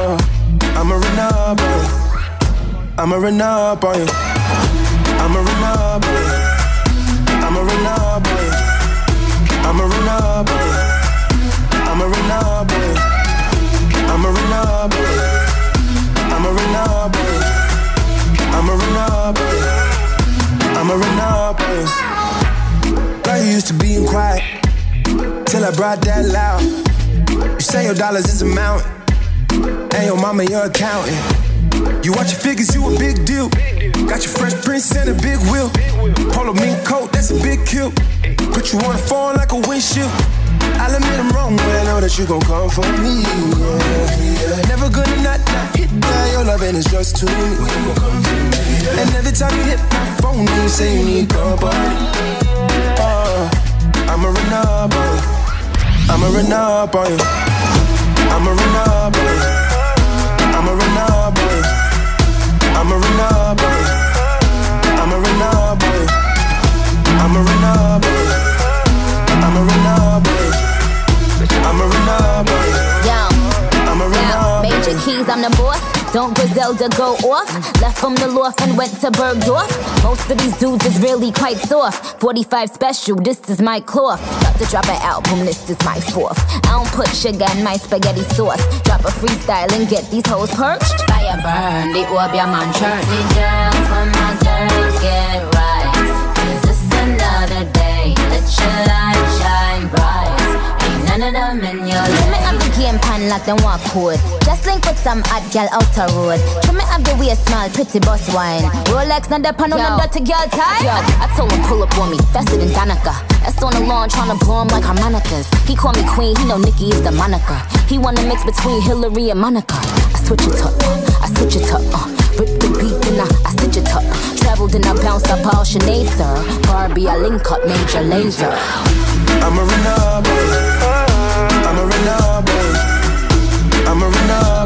I'm a renegade. I'm a renegade. I'm a renegade. I'm a renegade. I'm a renegade. I'm a renegade. I'm a renegade. I'm a renegade. run you. I'ma. I'ma. Girl, you used to being quiet till I brought that loud. You say your dollars is a mountain and your mama your accountant. You watch your figures, you a big deal. Got your fresh prince and a big wheel. Polo mink coat, that's a big kill. Put you on the phone like a windshield. I'll admit I'm wrong, but I know that you gon' come for me. Yeah. Never gonna not, not hit that. Your loving is just too me. And every time you hit my phone, you say you need company. On you. I'ma run up on you. I'ma run up on you. I'ma run up on you. I'm a Renard boy. I'm a Renard boy. I'm a Renard boy. I'm a Renard boy. I'm a Renard boy. I'm a Renard boy. Yo yo, up on Major you. Keys, I'm the boss. Don't Griselda go off? Left from the loft and went to Bergdorf. Most of these dudes is really quite soft. 45 special, this is my cloth. About to drop an album, this is my fourth. I don't put sugar in my spaghetti sauce. Drop a freestyle and get these hoes perched. Fire burn, the Orbia man church. See girls, when my girls get right. Is this another day? Let your light shine bright. Ain't none of them in your Trim me up the game pan like them walk code. Just link with some hot gal out the road. Trim me up the way small, pretty boss wine. Rolex, not the pan on the dirty girl tie. Yo, I told him pull up on me, faster than Danica. That's on the lawn tryna blow him like harmonicas. He call me queen, he know Nikki is the moniker. He wanna mix between Hillary and Monica. I switch it up, uh, I switch it up, uh. Rip the beat, then I, I stitch it up. Traveled and I bounced up all Sinead, sir. Barbie, I link up major laser. I'ma run up on you. I'ma I'm a runner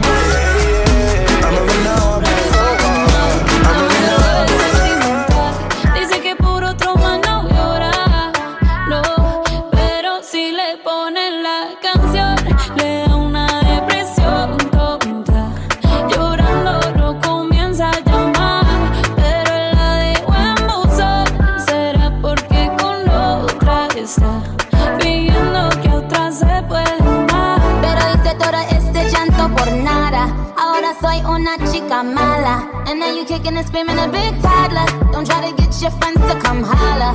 chica mala. And now you kicking and screaming a big toddler. Don't try to get your friends to come. Holla.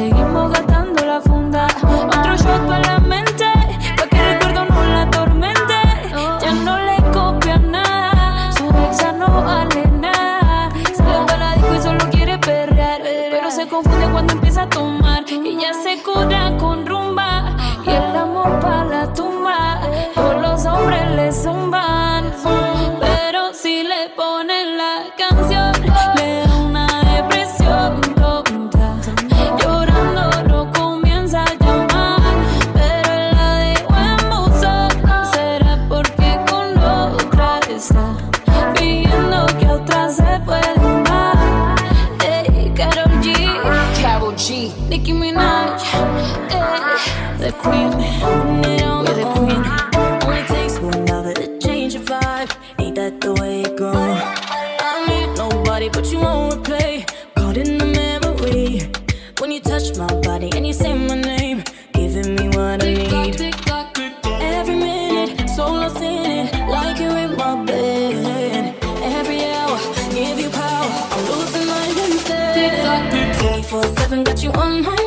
taking When you touch my body and you say my name, giving me what I need. tick tick tick Every minute, so lost in it, like you're in my bed. Every hour, give you power. I'm losing my instead. 24 7 got you on my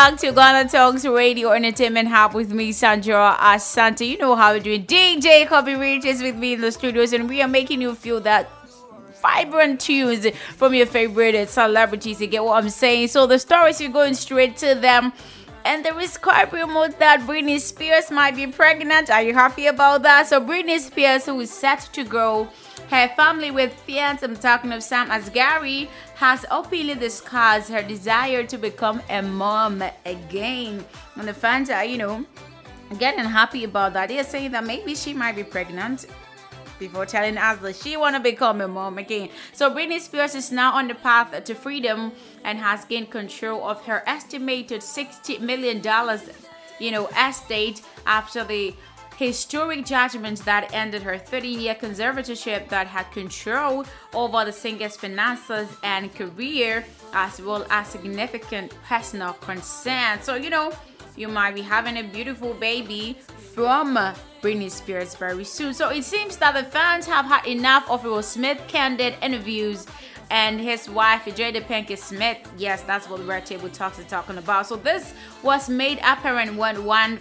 back to Ghana Talks Radio Entertainment Hub with me, Sandra Asante. You know how we're doing. DJ Copy Rich is with me in the studios, and we are making you feel that vibrant tunes from your favorite celebrities. You get what I'm saying? So the stories, you're going straight to them. And there is quite rumor that Britney Spears might be pregnant. Are you happy about that? So Britney Spears, who is set to grow her family with fiance, I'm talking of Sam Asghari, has openly discussed her desire to become a mom again. And the fans are, you know, getting happy about that. They're saying that maybe she might be pregnant before telling us that she want to become a mom again. So Britney Spears is now on the path to freedom and has gained control of her estimated 60 million dollars, you know, estate after the historic judgment that ended her 30 year conservatorship that had control over the singer's finances and career as well as significant personal concerns. So, you know, you might be having a beautiful baby from Britney Spears very soon. So it seems that the fans have had enough of Will Smith candid interviews and his wife Jada Pinkett Smith. Yes, that's what Red Table Talks is talking about. So this was made apparent when one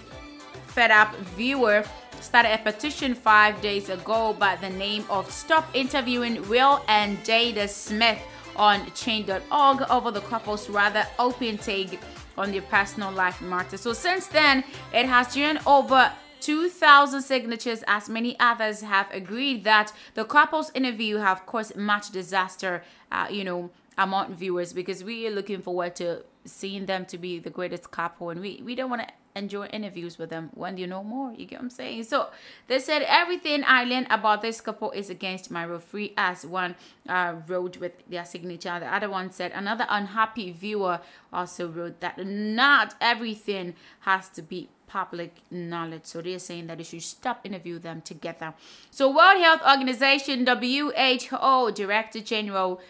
fed up viewer started a petition five days ago by the name of Stop Interviewing Will and Jada Smith on change.org over the couple's rather open take on their personal life matters. So since then, it has generated over 2,000 signatures, as many others have agreed that the couple's interview have caused much disaster, uh, you know, among viewers because we are looking forward to seeing them to be the greatest couple and we, we don't want to enjoy interviews with them when you know more. You get what I'm saying? So they said everything I learned about this couple is against my rule free as one uh, wrote with their signature. The other one said another unhappy viewer also wrote that not everything has to be public knowledge. So they're saying that they should stop interview them together. So World Health Organization WHO Director General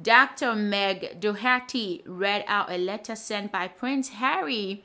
Dr. Meg Doherty read out a letter sent by Prince Harry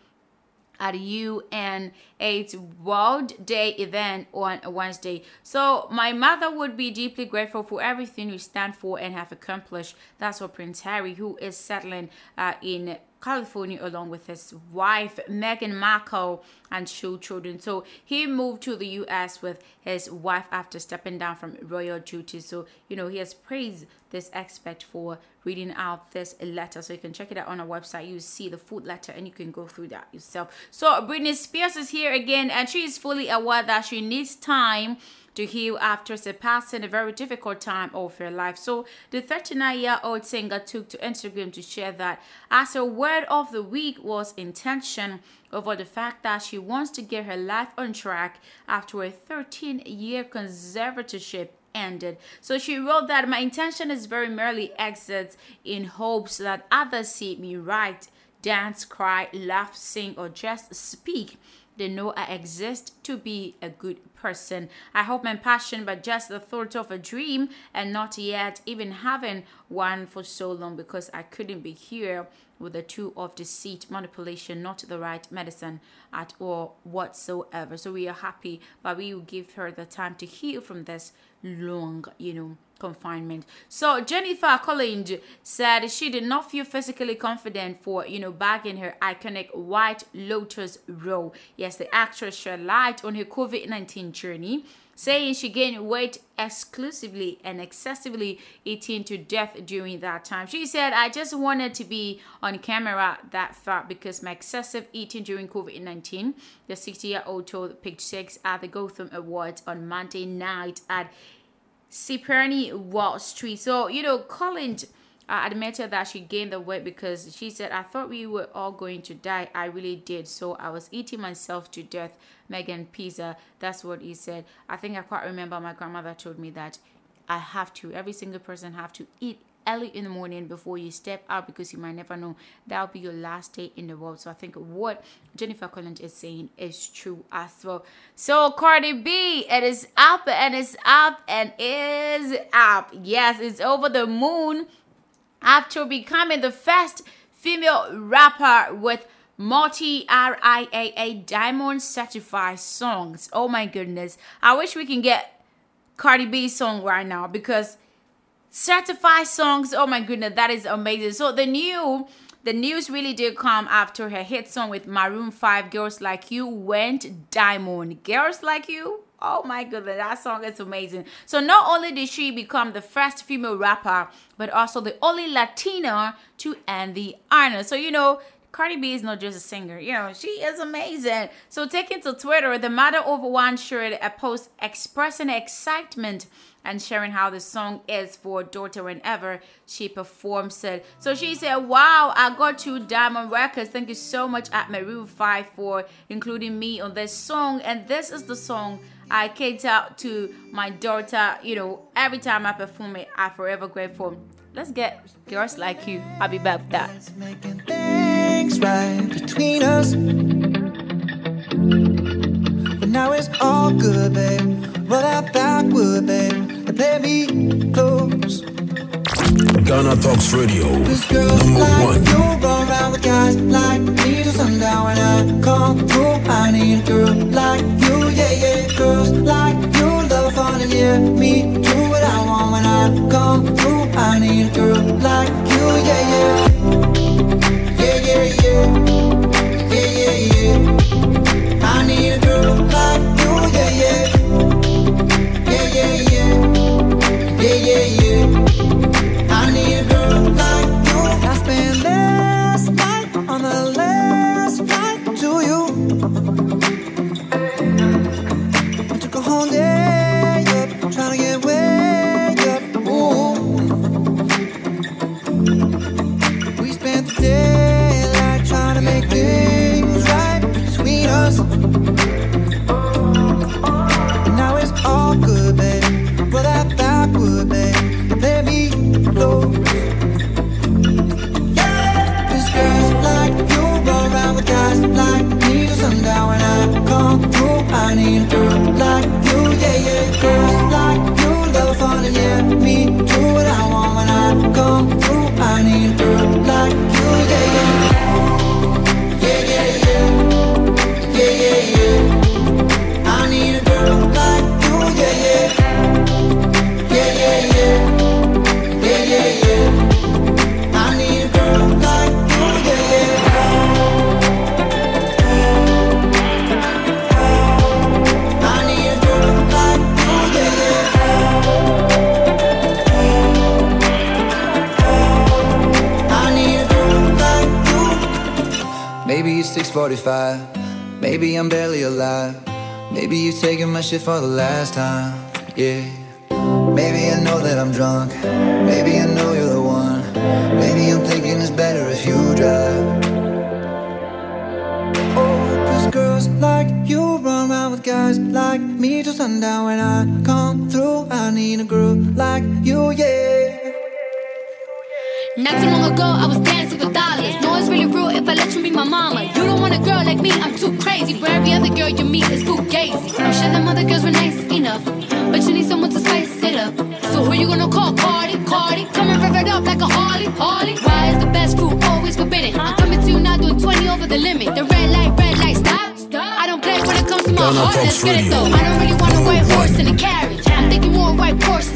at UN AIDS World Day event on Wednesday. So my mother would be deeply grateful for everything you stand for and have accomplished. That's what Prince Harry, who is settling uh, in California along with his wife Meghan Markle and two children. So he moved to the US with his wife after stepping down from royal duties. So you know he has praised this expert for reading out this letter. So you can check it out on our website. You see the full letter and you can go through that yourself. So Britney Spears is here again and she is fully aware that she needs time to heal after surpassing a very difficult time of her life. So the 39-year-old singer took to Instagram to share that as her word of the week was intention over the fact that she wants to get her life on track after a 13-year conservatorship ended. So she wrote that my intention is very merely exits in hopes that others see me right, dance, cry, laugh, sing, or just speak they know I exist to be a good person. I hope my passion, but just the thought of a dream and not yet even having one for so long because I couldn't be here with the two of deceit, manipulation, not the right medicine at all whatsoever. So we are happy, but we will give her the time to heal from this long, you know, confinement. So Jennifer Collins said she did not feel physically confident for, you know, bagging her iconic White Lotus role. Yes, the actress shed light on her COVID-19 journey saying she gained weight exclusively and excessively eating to death during that time. She said, I just wanted to be on camera that far because my excessive eating during COVID 19. The 60 year old told Page 6 at the Gotham Awards on Monday night at Cipriani Wall Street. So, you know, Colin uh, admitted that she gained the weight because she said, I thought we were all going to die. I really did. So I was eating myself to death. Megan Pizza. That's what he said. I think I quite remember my grandmother told me that I have to, every single person have to eat early in the morning before you step out because you might never know that'll be your last day in the world. So I think what Jennifer Collins is saying is true as well. So Cardi B, it is up and it's up and is up. Yes, it's over the moon after becoming the first female rapper with multi RIAA diamond certified songs. Oh my goodness. I wish we can get Cardi B's song right now because certified songs, oh my goodness, that is amazing. So the new the news really did come after her hit song with Maroon 5, Girls Like You, went diamond. Girls Like You? Oh my goodness, that song is amazing. So not only did she become the first female rapper, but also the only Latina to end the honor. So you know, Cardi B is not just a singer, you know, she is amazing. So taking to Twitter, the mother of one shared a post expressing excitement and sharing how the song is for daughter whenever she performs it. So she said, Wow, I got two Diamond Records. Thank you so much at Maroon 5 for including me on this song. And this is the song I cater to my daughter, you know, every time I perform it, I'm forever grateful. Let's get girls like you. I'll be back with that. Now it's all good, babe. Roll that backward, babe, and play me close. Ghana Talks Radio, Girls number like one. you run around with guys like me till sundown when I come through. I need a girl like you, yeah, yeah. Girls like you love fun and yeah, me do what I want when I come through. I need a girl like you, yeah. Yeah, 45. Maybe I'm barely alive. Maybe you're taking my shit for the last time. Yeah. Maybe I know that I'm drunk. Maybe I know you're the one. Maybe I'm thinking it's better if you drive. Oh, girls like you run around with guys like me till sundown. When I come through, I need a girl like you, yeah. Not too long ago, I was dancing with dollars. No, it's really real if I let you be my mama like me, I'm too crazy. For every other girl you meet is fugazi. I'm sure them other girls were nice enough, but you need someone to spice it up. So who you gonna call? Cardi, Cardi. Come and rev it up like a Harley, Harley. Why is the best food always forbidden? I'm coming to you now doing 20 over the limit. The red light, red light, stop. I don't play when it comes to my heart. Let's get it though. I don't really want a white horse in a carriage. I'm thinking more white horses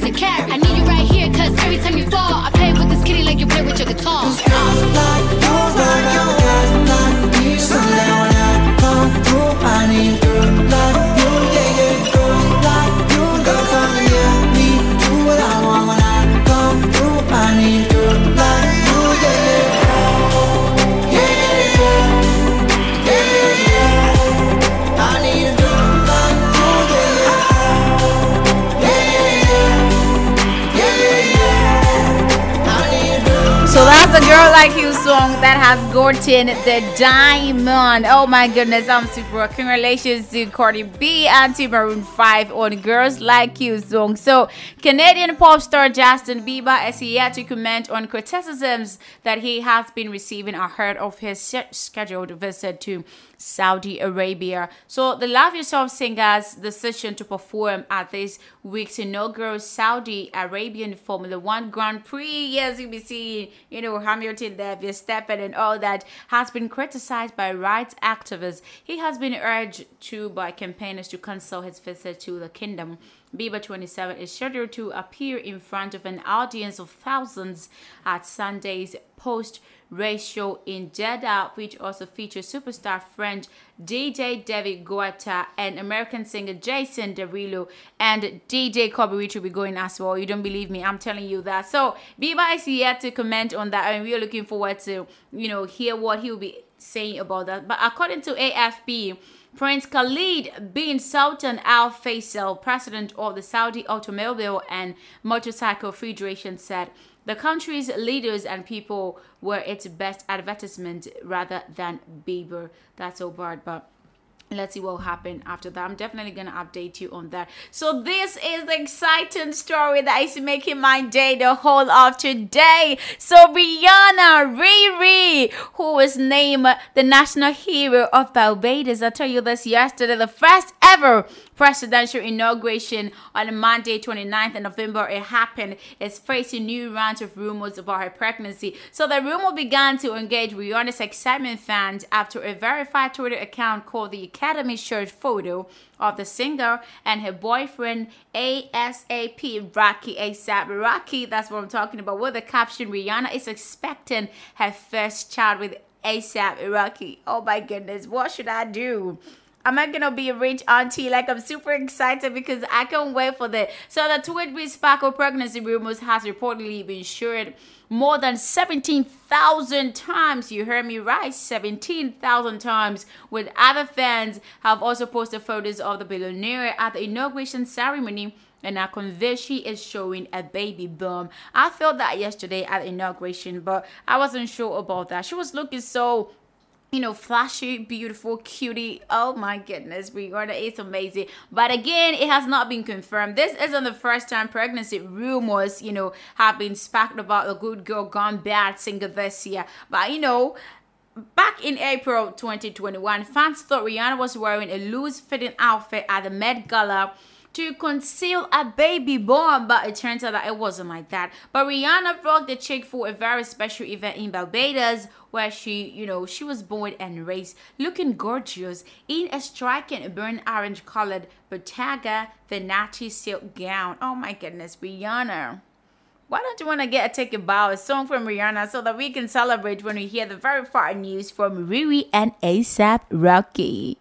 a girl like you song that has gotten the diamond. Oh my goodness, I'm super. Congratulations to Cardi B and to Maroon 5 on Girls Like You song. So Canadian pop star Justin Bieber is yet to comment on criticisms that he has been receiving ahead of his scheduled visit to Saudi Arabia. So the Love Yourself singer's decision to perform at this week's inaugural Saudi Arabian Formula One Grand Prix, yes, you'll be seeing, you know, Hamilton there, Verstappen and all that, has been criticized by rights activists. He has been urged to by campaigners to cancel his visit to the kingdom. Bieber 27 is scheduled to appear in front of an audience of thousands at Sunday's post show in Jeddah, which also features superstar French DJ David Guetta and American singer Jason Derulo and DJ Kobe Rich will be going as well. You don't believe me? I'm telling you that. So Bieber is yet to comment on that, and we're looking forward to you know hear what he will be saying about that. But according to AFP. Prince Khalid bin Sultan Al Faisal, president of the Saudi Automobile and Motorcycle Federation, said the country's leaders and people were its best advertisement rather than Bieber. That's bad, but let's see what will happen after that. I'm definitely gonna update you on that. So this is the exciting story that is making my day the whole of today. So Rihanna Riri, who was named the national hero of Barbados. I told you this yesterday, the first ever presidential inauguration on Monday, 29th of November. It happened. Is facing new rounds of rumors about her pregnancy. So the rumor began to engage Rihanna's excitement fans after a verified Twitter account called the Academy shared photo of the singer and her boyfriend ASAP Rocky ASAP Rocky. That's what I'm talking about. With the caption, Rihanna is expecting her first child with ASAP Rocky. Oh my goodness, what should I do? Am I gonna be a rich auntie? Like I'm super excited because I can't wait for that. So the Tweetbee Sparkle pregnancy rumors has reportedly been shared more than 17,000 times. You heard me right, 17,000 times. With other fans have also posted photos of the billionaire at the inauguration ceremony. And now convinced she is showing a baby bump. I felt that yesterday at the inauguration, but I wasn't sure about that. She was looking so you know, flashy, beautiful, cutie. Oh my goodness, Rihanna is amazing. But again, it has not been confirmed. This isn't the first time pregnancy rumors, you know, have been sparked about the good girl gone bad singer this year. But you know, back in April 2021, fans thought Rihanna was wearing a loose fitting outfit at the Met Gala to conceal a baby born, but it turns out that it wasn't like that. But Rihanna brought the chick for a very special event in Barbados where she, you know, she was born and raised looking gorgeous in a striking burnt orange colored Bottega Veneta silk gown. Oh my goodness, Rihanna. Why don't you want to get a take a bow, a song from Rihanna, so that we can celebrate when we hear the very far news from Riri and ASAP Rocky?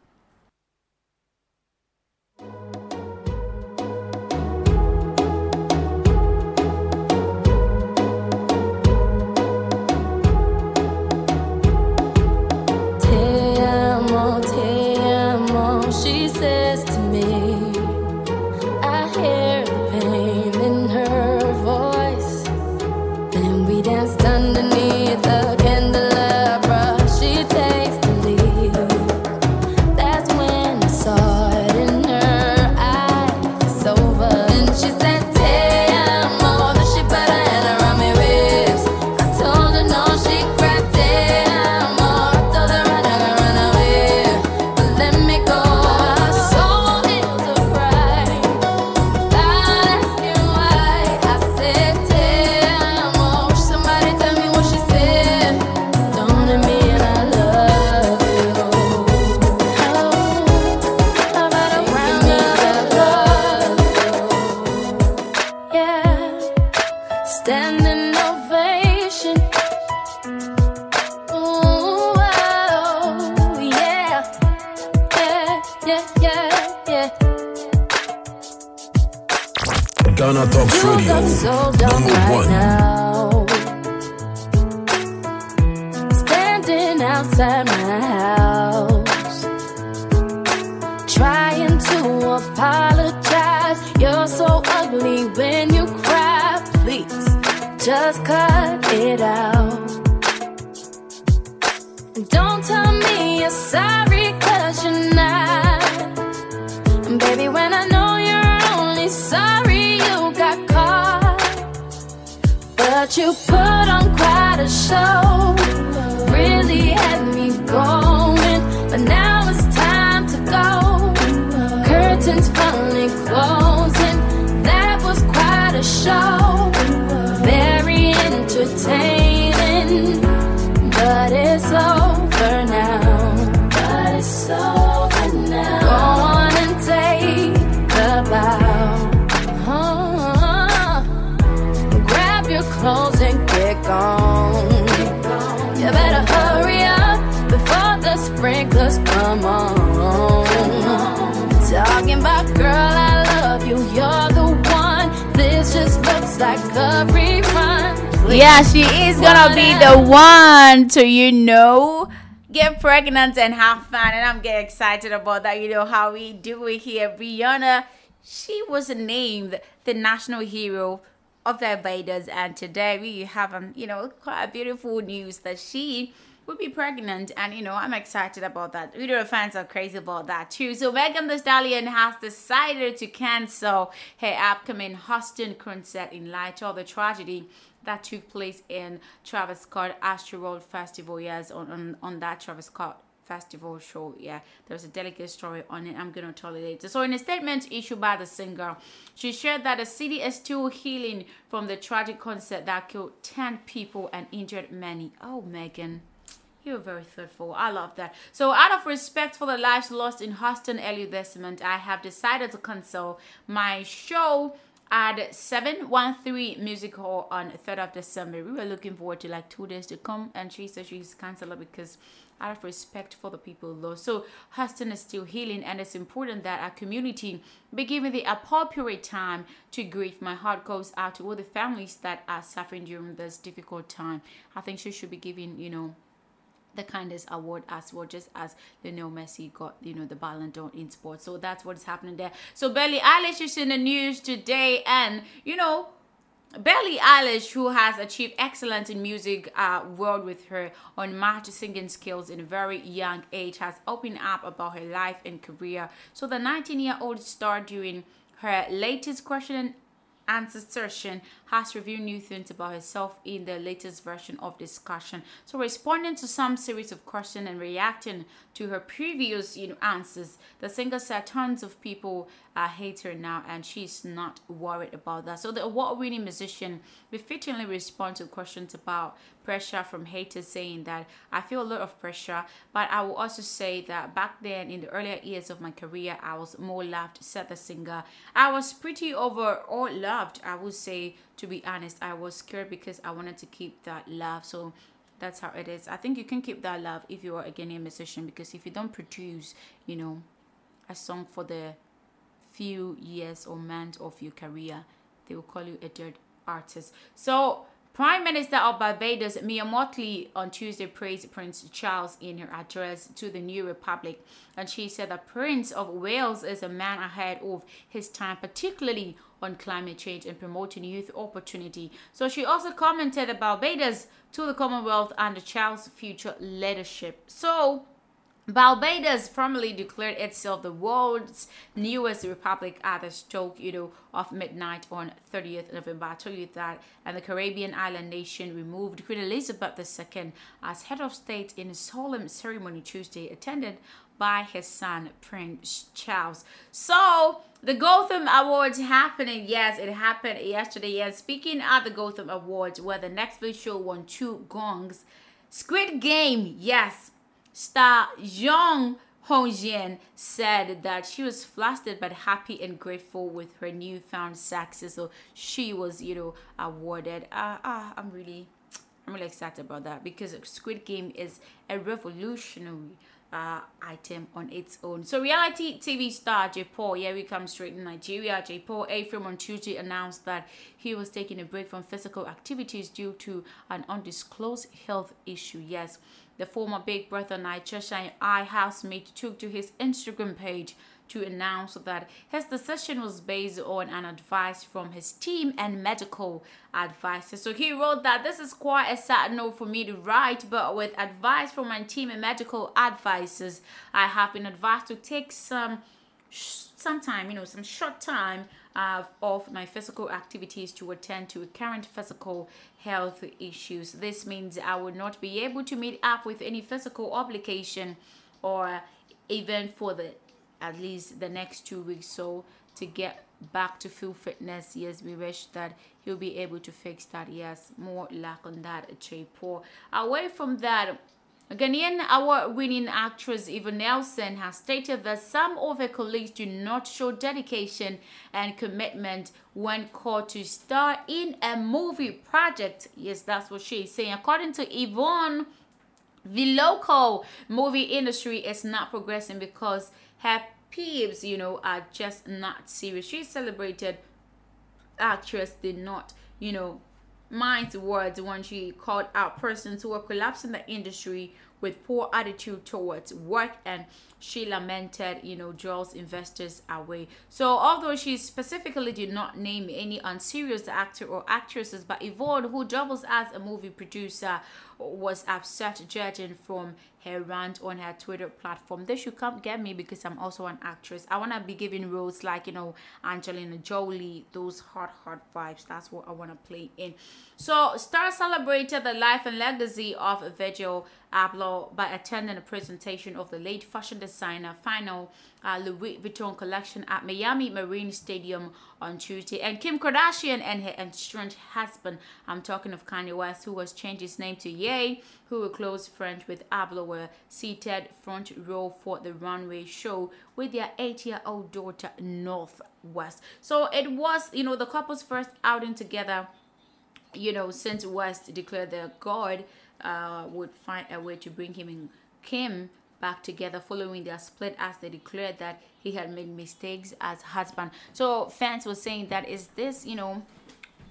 Just cut it out. Don't tell me you're sorry, cause you're not. Baby, when I know you're only sorry you got caught. But you put on quite a show. Really had me going. But now it's time to go. Curtains finally closing. That was quite a show entertaining, but it's over now. But it's over now. Go on and take the bow. Oh, grab your clothes and get gone. You better hurry up before the sprinklers come on. Talking about girl, I love you. You're the one. This just looks like a. Yeah, she is gonna be the one to, you know, get pregnant and have fun. And I'm getting excited about that. You know how we do it here. Brianna, she was named the national hero of the Barbados. And today we have, um, you know, quite a beautiful news that she will be pregnant. And, you know, I'm excited about that. Video fans are crazy about that too. So Megan Thee Stallion has decided to cancel her upcoming Houston concert in light of the tragedy that took place in Travis Scott Astroworld Festival. Yes, on, on, on that Travis Scott festival show. Yeah, there's a delicate story on it. I'm gonna tell you later. So, in a statement issued by the singer, she shared that the city is still healing from the tragic concert that killed 10 people and injured many. Oh, Megan. You're very thoughtful. I love that. So, out of respect for the lives lost in Houston earlier this month, I have decided to cancel my show at 713 Music Hall on 3rd of December. We were looking forward to like two days to come, and she said she's canceled because out of respect for the people lost. So Houston is still healing, and it's important that our community be given the appropriate time to grieve. My heart goes out to all the families that are suffering during this difficult time. I think she should be given, you know, the kindest award as well, just as Lionel Messi got, you know, the Ballon d'Or in sports. So that's what's happening there. So Billie Eilish is in the news today, and you know, Billie Eilish, who has achieved excellence in music uh, world with her unmatched singing skills in a very young age, has opened up about her life and career. So the 19-year-old star during her latest question and answer session has revealed new things about herself in the latest version of discussion. So responding to some series of questions and reacting to her previous you know, answers, the singer said tons of people uh, hate her now and she's not worried about that. So the award-winning musician befittingly responds to questions about pressure from haters saying that I feel a lot of pressure, but I will also say that back then in the earlier years of my career, I was more loved, said the singer. I was pretty overall loved, I would say, to be honest. I was scared because I wanted to keep that love. So that's how it is. I think you can keep that love if you are a Ghanaian musician because if you don't produce, you know, a song for the few years or months of your career, they will call you a dead artist. So Prime Minister of Barbados, Mia Mottley, on Tuesday praised Prince Charles in her address to the new republic. And she said that Prince of Wales is a man ahead of his time, particularly on climate change and promoting youth opportunity. So she also commented about Barbados to the Commonwealth and the Charles' future leadership. So Barbados formally declared itself the world's newest republic at the stroke, you know, of midnight on 30th November. I told you that. And the Caribbean island nation removed Queen Elizabeth II as head of state in a solemn ceremony Tuesday, attended by his son Prince Charles. So the Gotham Awards happening. Yes, it happened yesterday. Yes, speaking at the Gotham Awards, where the Netflix show won two gongs. Squid Game, yes, Star Jung Ho-yeon said that she was flustered but happy and grateful with her newfound success. So she was, you know, awarded. Uh, uh, I'm really, I'm really excited about that because Squid Game is a revolutionary uh, item on its own. So reality TV star J. Paul, yeah, we come straight in Nigeria. J. Paul Ephraim on Tuesday announced that he was taking a break from physical activities due to an undisclosed health issue. Yes, the former Big Brother Naija Shine I housemate took to his Instagram page to announce that his decision was based on an advice from his team and medical advisor. So he wrote that this is quite a sad note for me to write, but with advice from my team and medical advisors, I have been advised to take some some time, you know, some short time uh, of my physical activities to attend to current physical health issues. This means I will not be able to meet up with any physical obligation or even for the at least the next two weeks so to get back to full fitness yes we wish that he'll be able to fix that yes more luck on that J. Paul away from that Ghanaian award-winning actress Yvonne Nelson has stated that some of her colleagues do not show dedication and commitment when called to star in a movie project. Yes, that's what she's saying. According to Yvonne, the local movie industry is not progressing because her peeps, you know, are just not serious. She celebrated actress did not you know, mind's words when she called out persons who were collapsing the industry with poor attitude towards work and she lamented you know draws investors away. So although she specifically did not name any unserious actor or actresses but yvonne who doubles as a movie producer was upset judging from her rant on her twitter platform. They should come get me because i'm also an actress. I want to be giving roles like you know angelina jolie those hot hot vibes. That's what i want to play in. So star celebrated the life and legacy of virgil abloh by attending a presentation of the late fashion designer final uh, Louis Vuitton collection at Miami Marine Stadium on Tuesday. And Kim Kardashian and her estranged husband, I'm talking of Kanye West, who has changed his name to Ye, who were close friends with Abloh, were seated front row for the runway show with their eight-year-old daughter, North West. So it was, you know, the couple's first outing together you know, since West declared their God uh, would find a way to bring him and Kim back together following their split as they declared that he had made mistakes as husband. So fans were saying that is this, you know,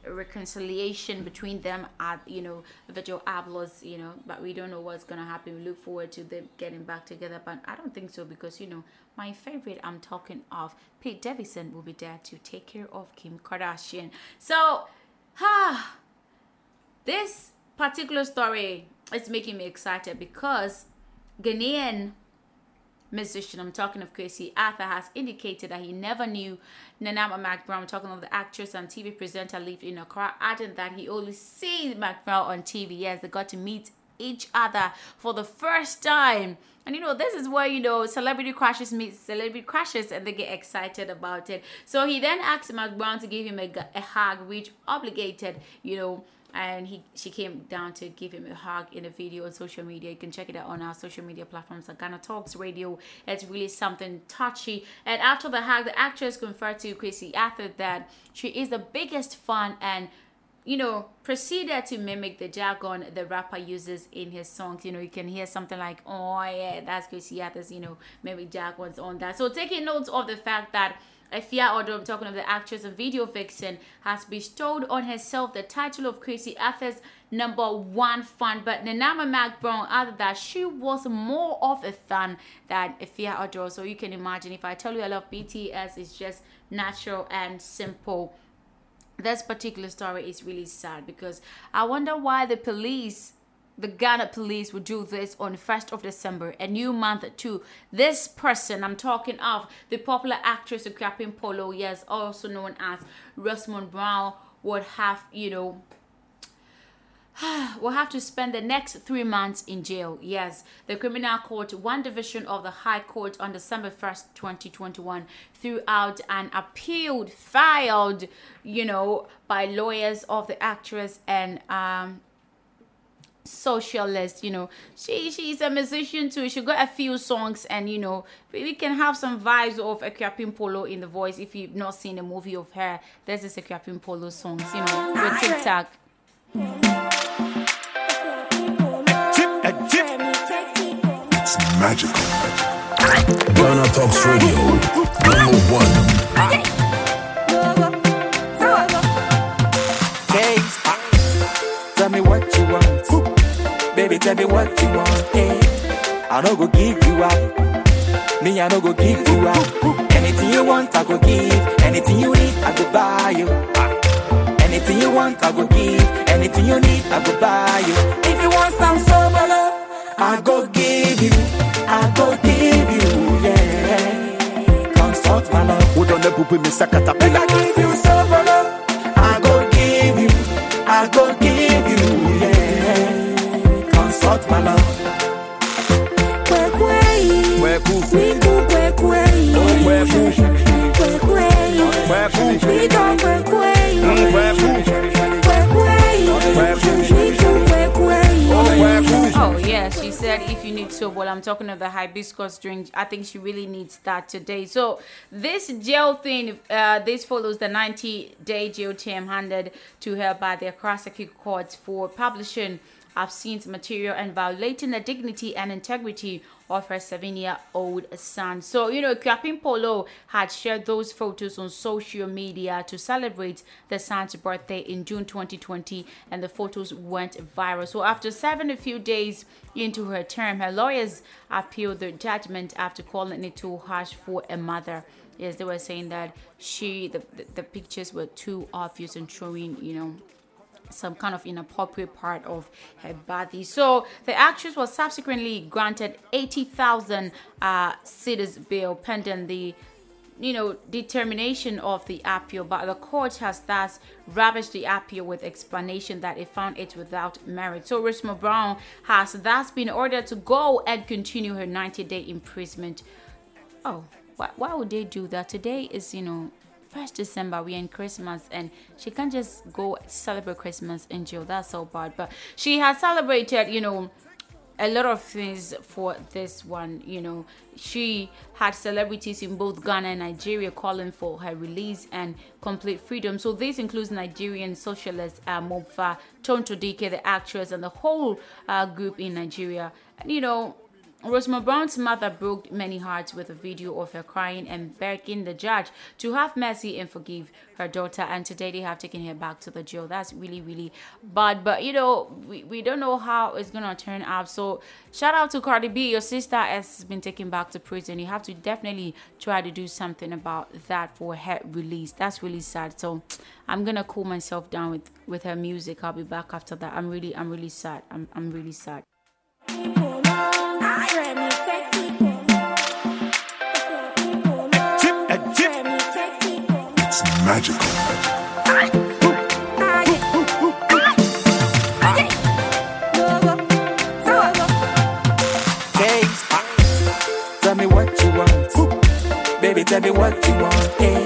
reconciliation between them at you know Virgil Abloh's, you know, but we don't know what's gonna happen. We look forward to them getting back together, but I don't think so because you know my favorite I'm talking of Pete Davidson will be there to take care of Kim Kardashian. So, ah, this particular story is making me excited because Ghanaian musician, I'm talking of Kwesi Arthur, has indicated that he never knew Nana Ama McBrown, I'm talking of the actress and TV presenter, lived in Accra, adding that he only sees McBrown on TV. Yes, they got to meet each other for the first time. And you know, this is where, you know, celebrity crushes meet celebrity crushes and they get excited about it. So he then asked McBrown to give him a, a hug, which obligated, you know, and he she came down to give him a hug in a video on social media. You can check it out on our social media platforms like Ghana Talks Radio. It's really something touchy. And after the hug, the actress confirmed to Kwesi Arthur that she is the biggest fan and you know, proceeded to mimic the jargon the rapper uses in his songs. You know, you can hear something like, oh, yeah, that's Kwesi Arthur's, you know, maybe jargons on that. So taking notes of the fact that Afia Odo, I'm talking of the actress and video vixen, has bestowed on herself the title of Kwesi Arthur's number one fan. But Nana Ama McBrown added that she was more of a fan than Afia Odo. So you can imagine if I tell you I love BTS, it's just natural and simple. This particular story is really sad because I wonder why the police the Ghana police would do this on 1st of December, a new month too. this person. I'm talking of the popular actress Akuapem Polo, yes, also known as Rosemond Brown, would have, you know, will have to spend the next three months in jail. Yes, the Criminal Court, one division of the High Court on December 1st, 2021, threw out an appeal filed, you know, by lawyers of the actress and um, socialist you know. She she's a musician too. She got a few songs and you know we can have some vibes of Akuapem Polo in the voice if you've not seen a movie of her. There's this Akuapem Polo songs you know with TikTok. It's magical. Ghana Talks Radio, number one. Baby, tell me what you want. Eh. I no go give you up. Me, I no go give you up. Anything you want, I go give. Anything you need, I go buy you. Anything you want, I go give. Anything you need, I go buy you. If you want some sobolo, I go give you. I go give you, yeah. Consult my love. Would on the poop me sakata I give you sobolo. I go give you. I go give you, yeah. My love. Oh yeah, she said if you need soap, well I'm talking of the hibiscus drink. I think she really needs that today. So this jail thing, uh, this follows the 90 day jail term handed to her by the Krasaki courts for publishing obscene material and violating the dignity and integrity of her seven-year-old son. So, you know, Akuapem Polo had shared those photos on social media to celebrate the son's birthday in June 2020, and the photos went viral. So, after serving a few days into her term, her lawyers appealed the judgment after calling it too harsh for a mother. Yes, they were saying that she, the, the, the pictures were too obvious and showing, you know, some kind of inappropriate part of her body. So the actress was subsequently granted 80,000 uh, cedis bail pending the you know determination of the appeal. But the court has thus rubbished the appeal with explanation that it found it without merit. So Rosemond Brown has thus been ordered to go and continue her 90-day imprisonment. Oh why would they do that? Today is you know first December, we're in Christmas, and she can't just go celebrate Christmas in jail. That's so bad. But she has celebrated, you know, a lot of things for this one. You know, she had celebrities in both Ghana and Nigeria calling for her release and complete freedom. So this includes Nigerian socialist uh, Mofa, Tonto Dikeh, the actress, and the whole uh, group in Nigeria. And, you know, Rosemond Brown's mother broke many hearts with a video of her crying and begging the judge to have mercy and forgive her daughter. And today they have taken her back to the jail. That's really, really bad. But you know, we, we don't know how it's gonna turn out. So shout out to Cardi B. Your sister has been taken back to prison. You have to definitely try to do something about that for her release. That's really sad. So I'm gonna cool myself down with with her music. I'll be back after that. I'm really, I'm really sad. I'm I'm really sad. Magical. Tell me what you want. Baby, tell me what you want. Hey.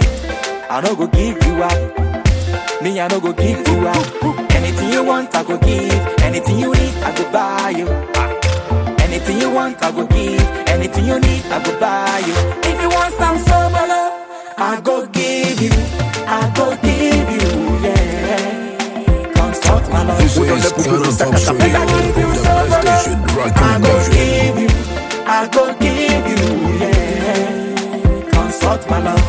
I no go give you up. Me, I no go give you up. Anything you want, I go give. Anything you need, I go buy you. Anything you want, I go give. Anything you need, I go buy you. If you want some sobolo, I go give you. I go give you, yeah. Consult my love. This is Ghana Talks Radio, the best station rocking I go give you, I go give you, yeah. Consult my love.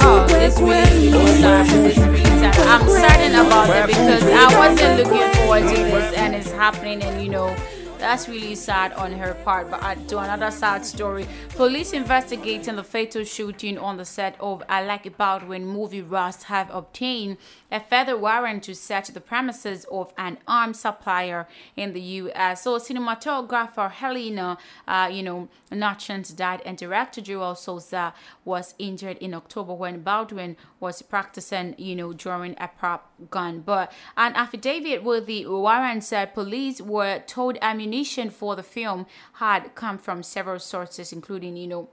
Oh, it's really, really sad. It's really sad. I'm certain about it because I wasn't looking forward to this and it's happening and you know that's really sad on her part. But to another sad story, police investigating the fatal shooting on the set of Alec Baldwin movie Rust have obtained a further warrant to search the premises of an arms supplier in the U.S. So cinematographer Helena, uh, you know, Nutchins died, and director Joel Souza was injured in October when Baldwin was practicing, you know, during a prop gun. But an affidavit with the warrant said police were told ammunition for the film had come from several sources, including, you know,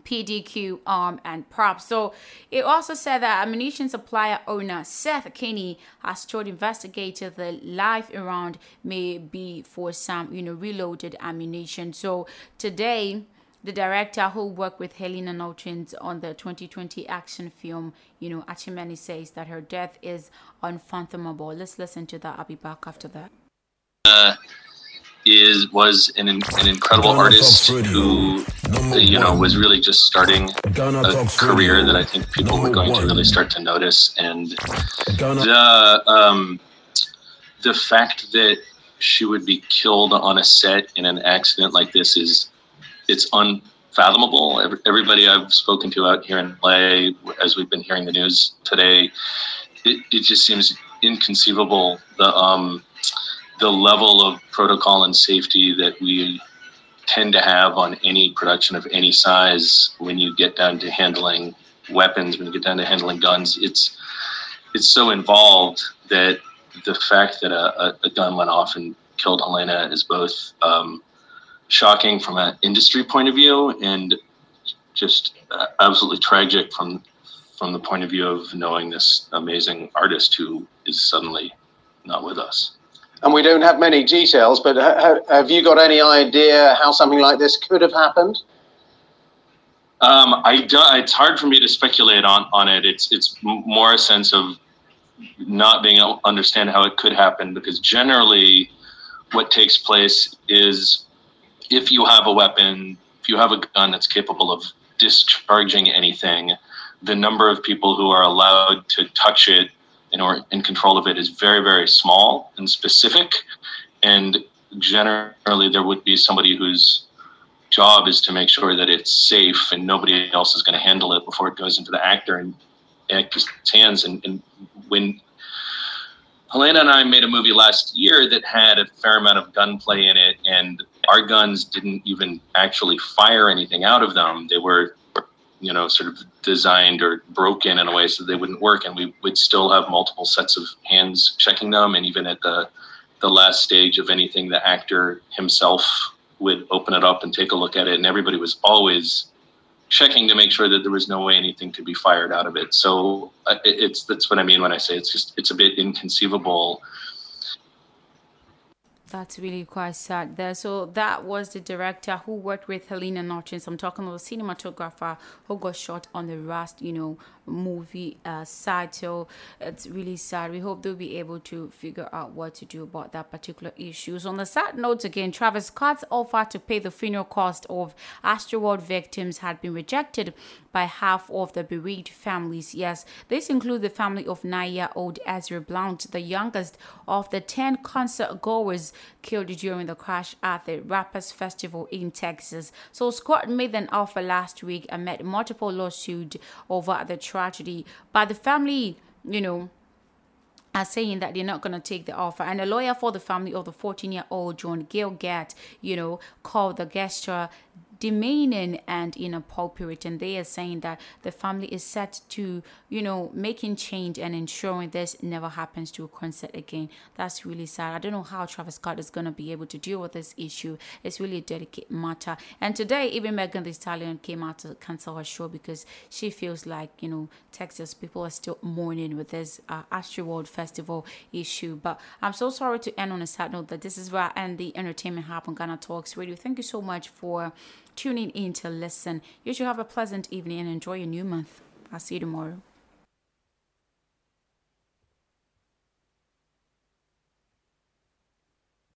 PDQ, arm, um, and props. So it also said that ammunition supplier owner Seth Kenney has told investigators the live round may be for some, you know, reloaded ammunition. So today, the director who worked with Helena Notchins on the 2020 action film, you know, Archenemy says that her death is unfathomable. Let's listen to that. I'll be back after that. uh, is was an, an incredible Ghana artist who you know was really just starting Ghana a career that I think people were number going to really start to notice and Ghana the um, the fact that she would be killed on a set in an accident like this is it's unfathomable. Every, everybody I've spoken to out here in LA, as we've been hearing the news today, it, it just seems inconceivable the um, the level of protocol and safety that we tend to have on any production of any size when you get down to handling weapons when you get down to handling guns it's it's so involved that the fact that a, a, a gun went off and killed Helena is both um, shocking from an industry point of view and just uh, absolutely tragic from from the point of view of knowing this amazing artist who is suddenly not with us. And we don't have many details, but ha- ha- have you got any idea how something like this could have happened? Um, I don't, it's hard for me to speculate on, on it. It's it's more a sense of not being able to understand how it could happen because generally what takes place is if you have a weapon, if you have a gun that's capable of discharging anything, the number of people who are allowed to touch it and or in control of it is very, very small and specific. And generally, there would be somebody whose job is to make sure that it's safe and nobody else is going to handle it before it goes into the actor and actor's hands. And, and when Helena and I made a movie last year that had a fair amount of gunplay in it, and our guns didn't even actually fire anything out of them. They were, you know, sort of designed or broken in a way so they wouldn't work, and we would still have multiple sets of hands checking them. And even at the the last stage of anything, the actor himself would open it up and take a look at it, and everybody was always checking to make sure that there was no way anything could be fired out of it. So uh, it's that's what I mean when I say it's just it's a bit inconceivable. That's really quite sad there. So that was the director who worked with Helena Notchins. I'm talking about the cinematographer who got shot on the Rust, you know, movie uh, side. So it's really sad. We hope they'll be able to figure out what to do about that particular issue. So on the sad note again, Travis Scott's offer to pay the funeral cost of Astroworld victims had been rejected by half of the bereaved families. Yes, this includes the family of nine-year-old Ezra Blount, the youngest of the 10 concert goers killed during the crash at the Rappers Festival in Texas. So Scott made an offer last week amid multiple lawsuits over the tragedy. But the family, you know, are saying that they're not going to take the offer. And a lawyer for the family of the 14 year old John Gilgate, you know, called the gesture demeaning and inappropriate. And they are saying that the family is set to, you know, making change and ensuring this never happens to a concert again. That's really sad. I don't know how Travis Scott is going to be able to deal with this issue. It's really a delicate matter. And today, even Megan Thee Stallion came out to cancel her show because she feels like, you know, Texas people are still mourning with this uh, Astroworld Festival issue. But I'm so sorry to end on a sad note that this is where I end the Entertainment Hub on Ghana Talks Radio. Thank you so much for tuning in to listen. You should have a pleasant evening and enjoy your new month. I'll see you tomorrow.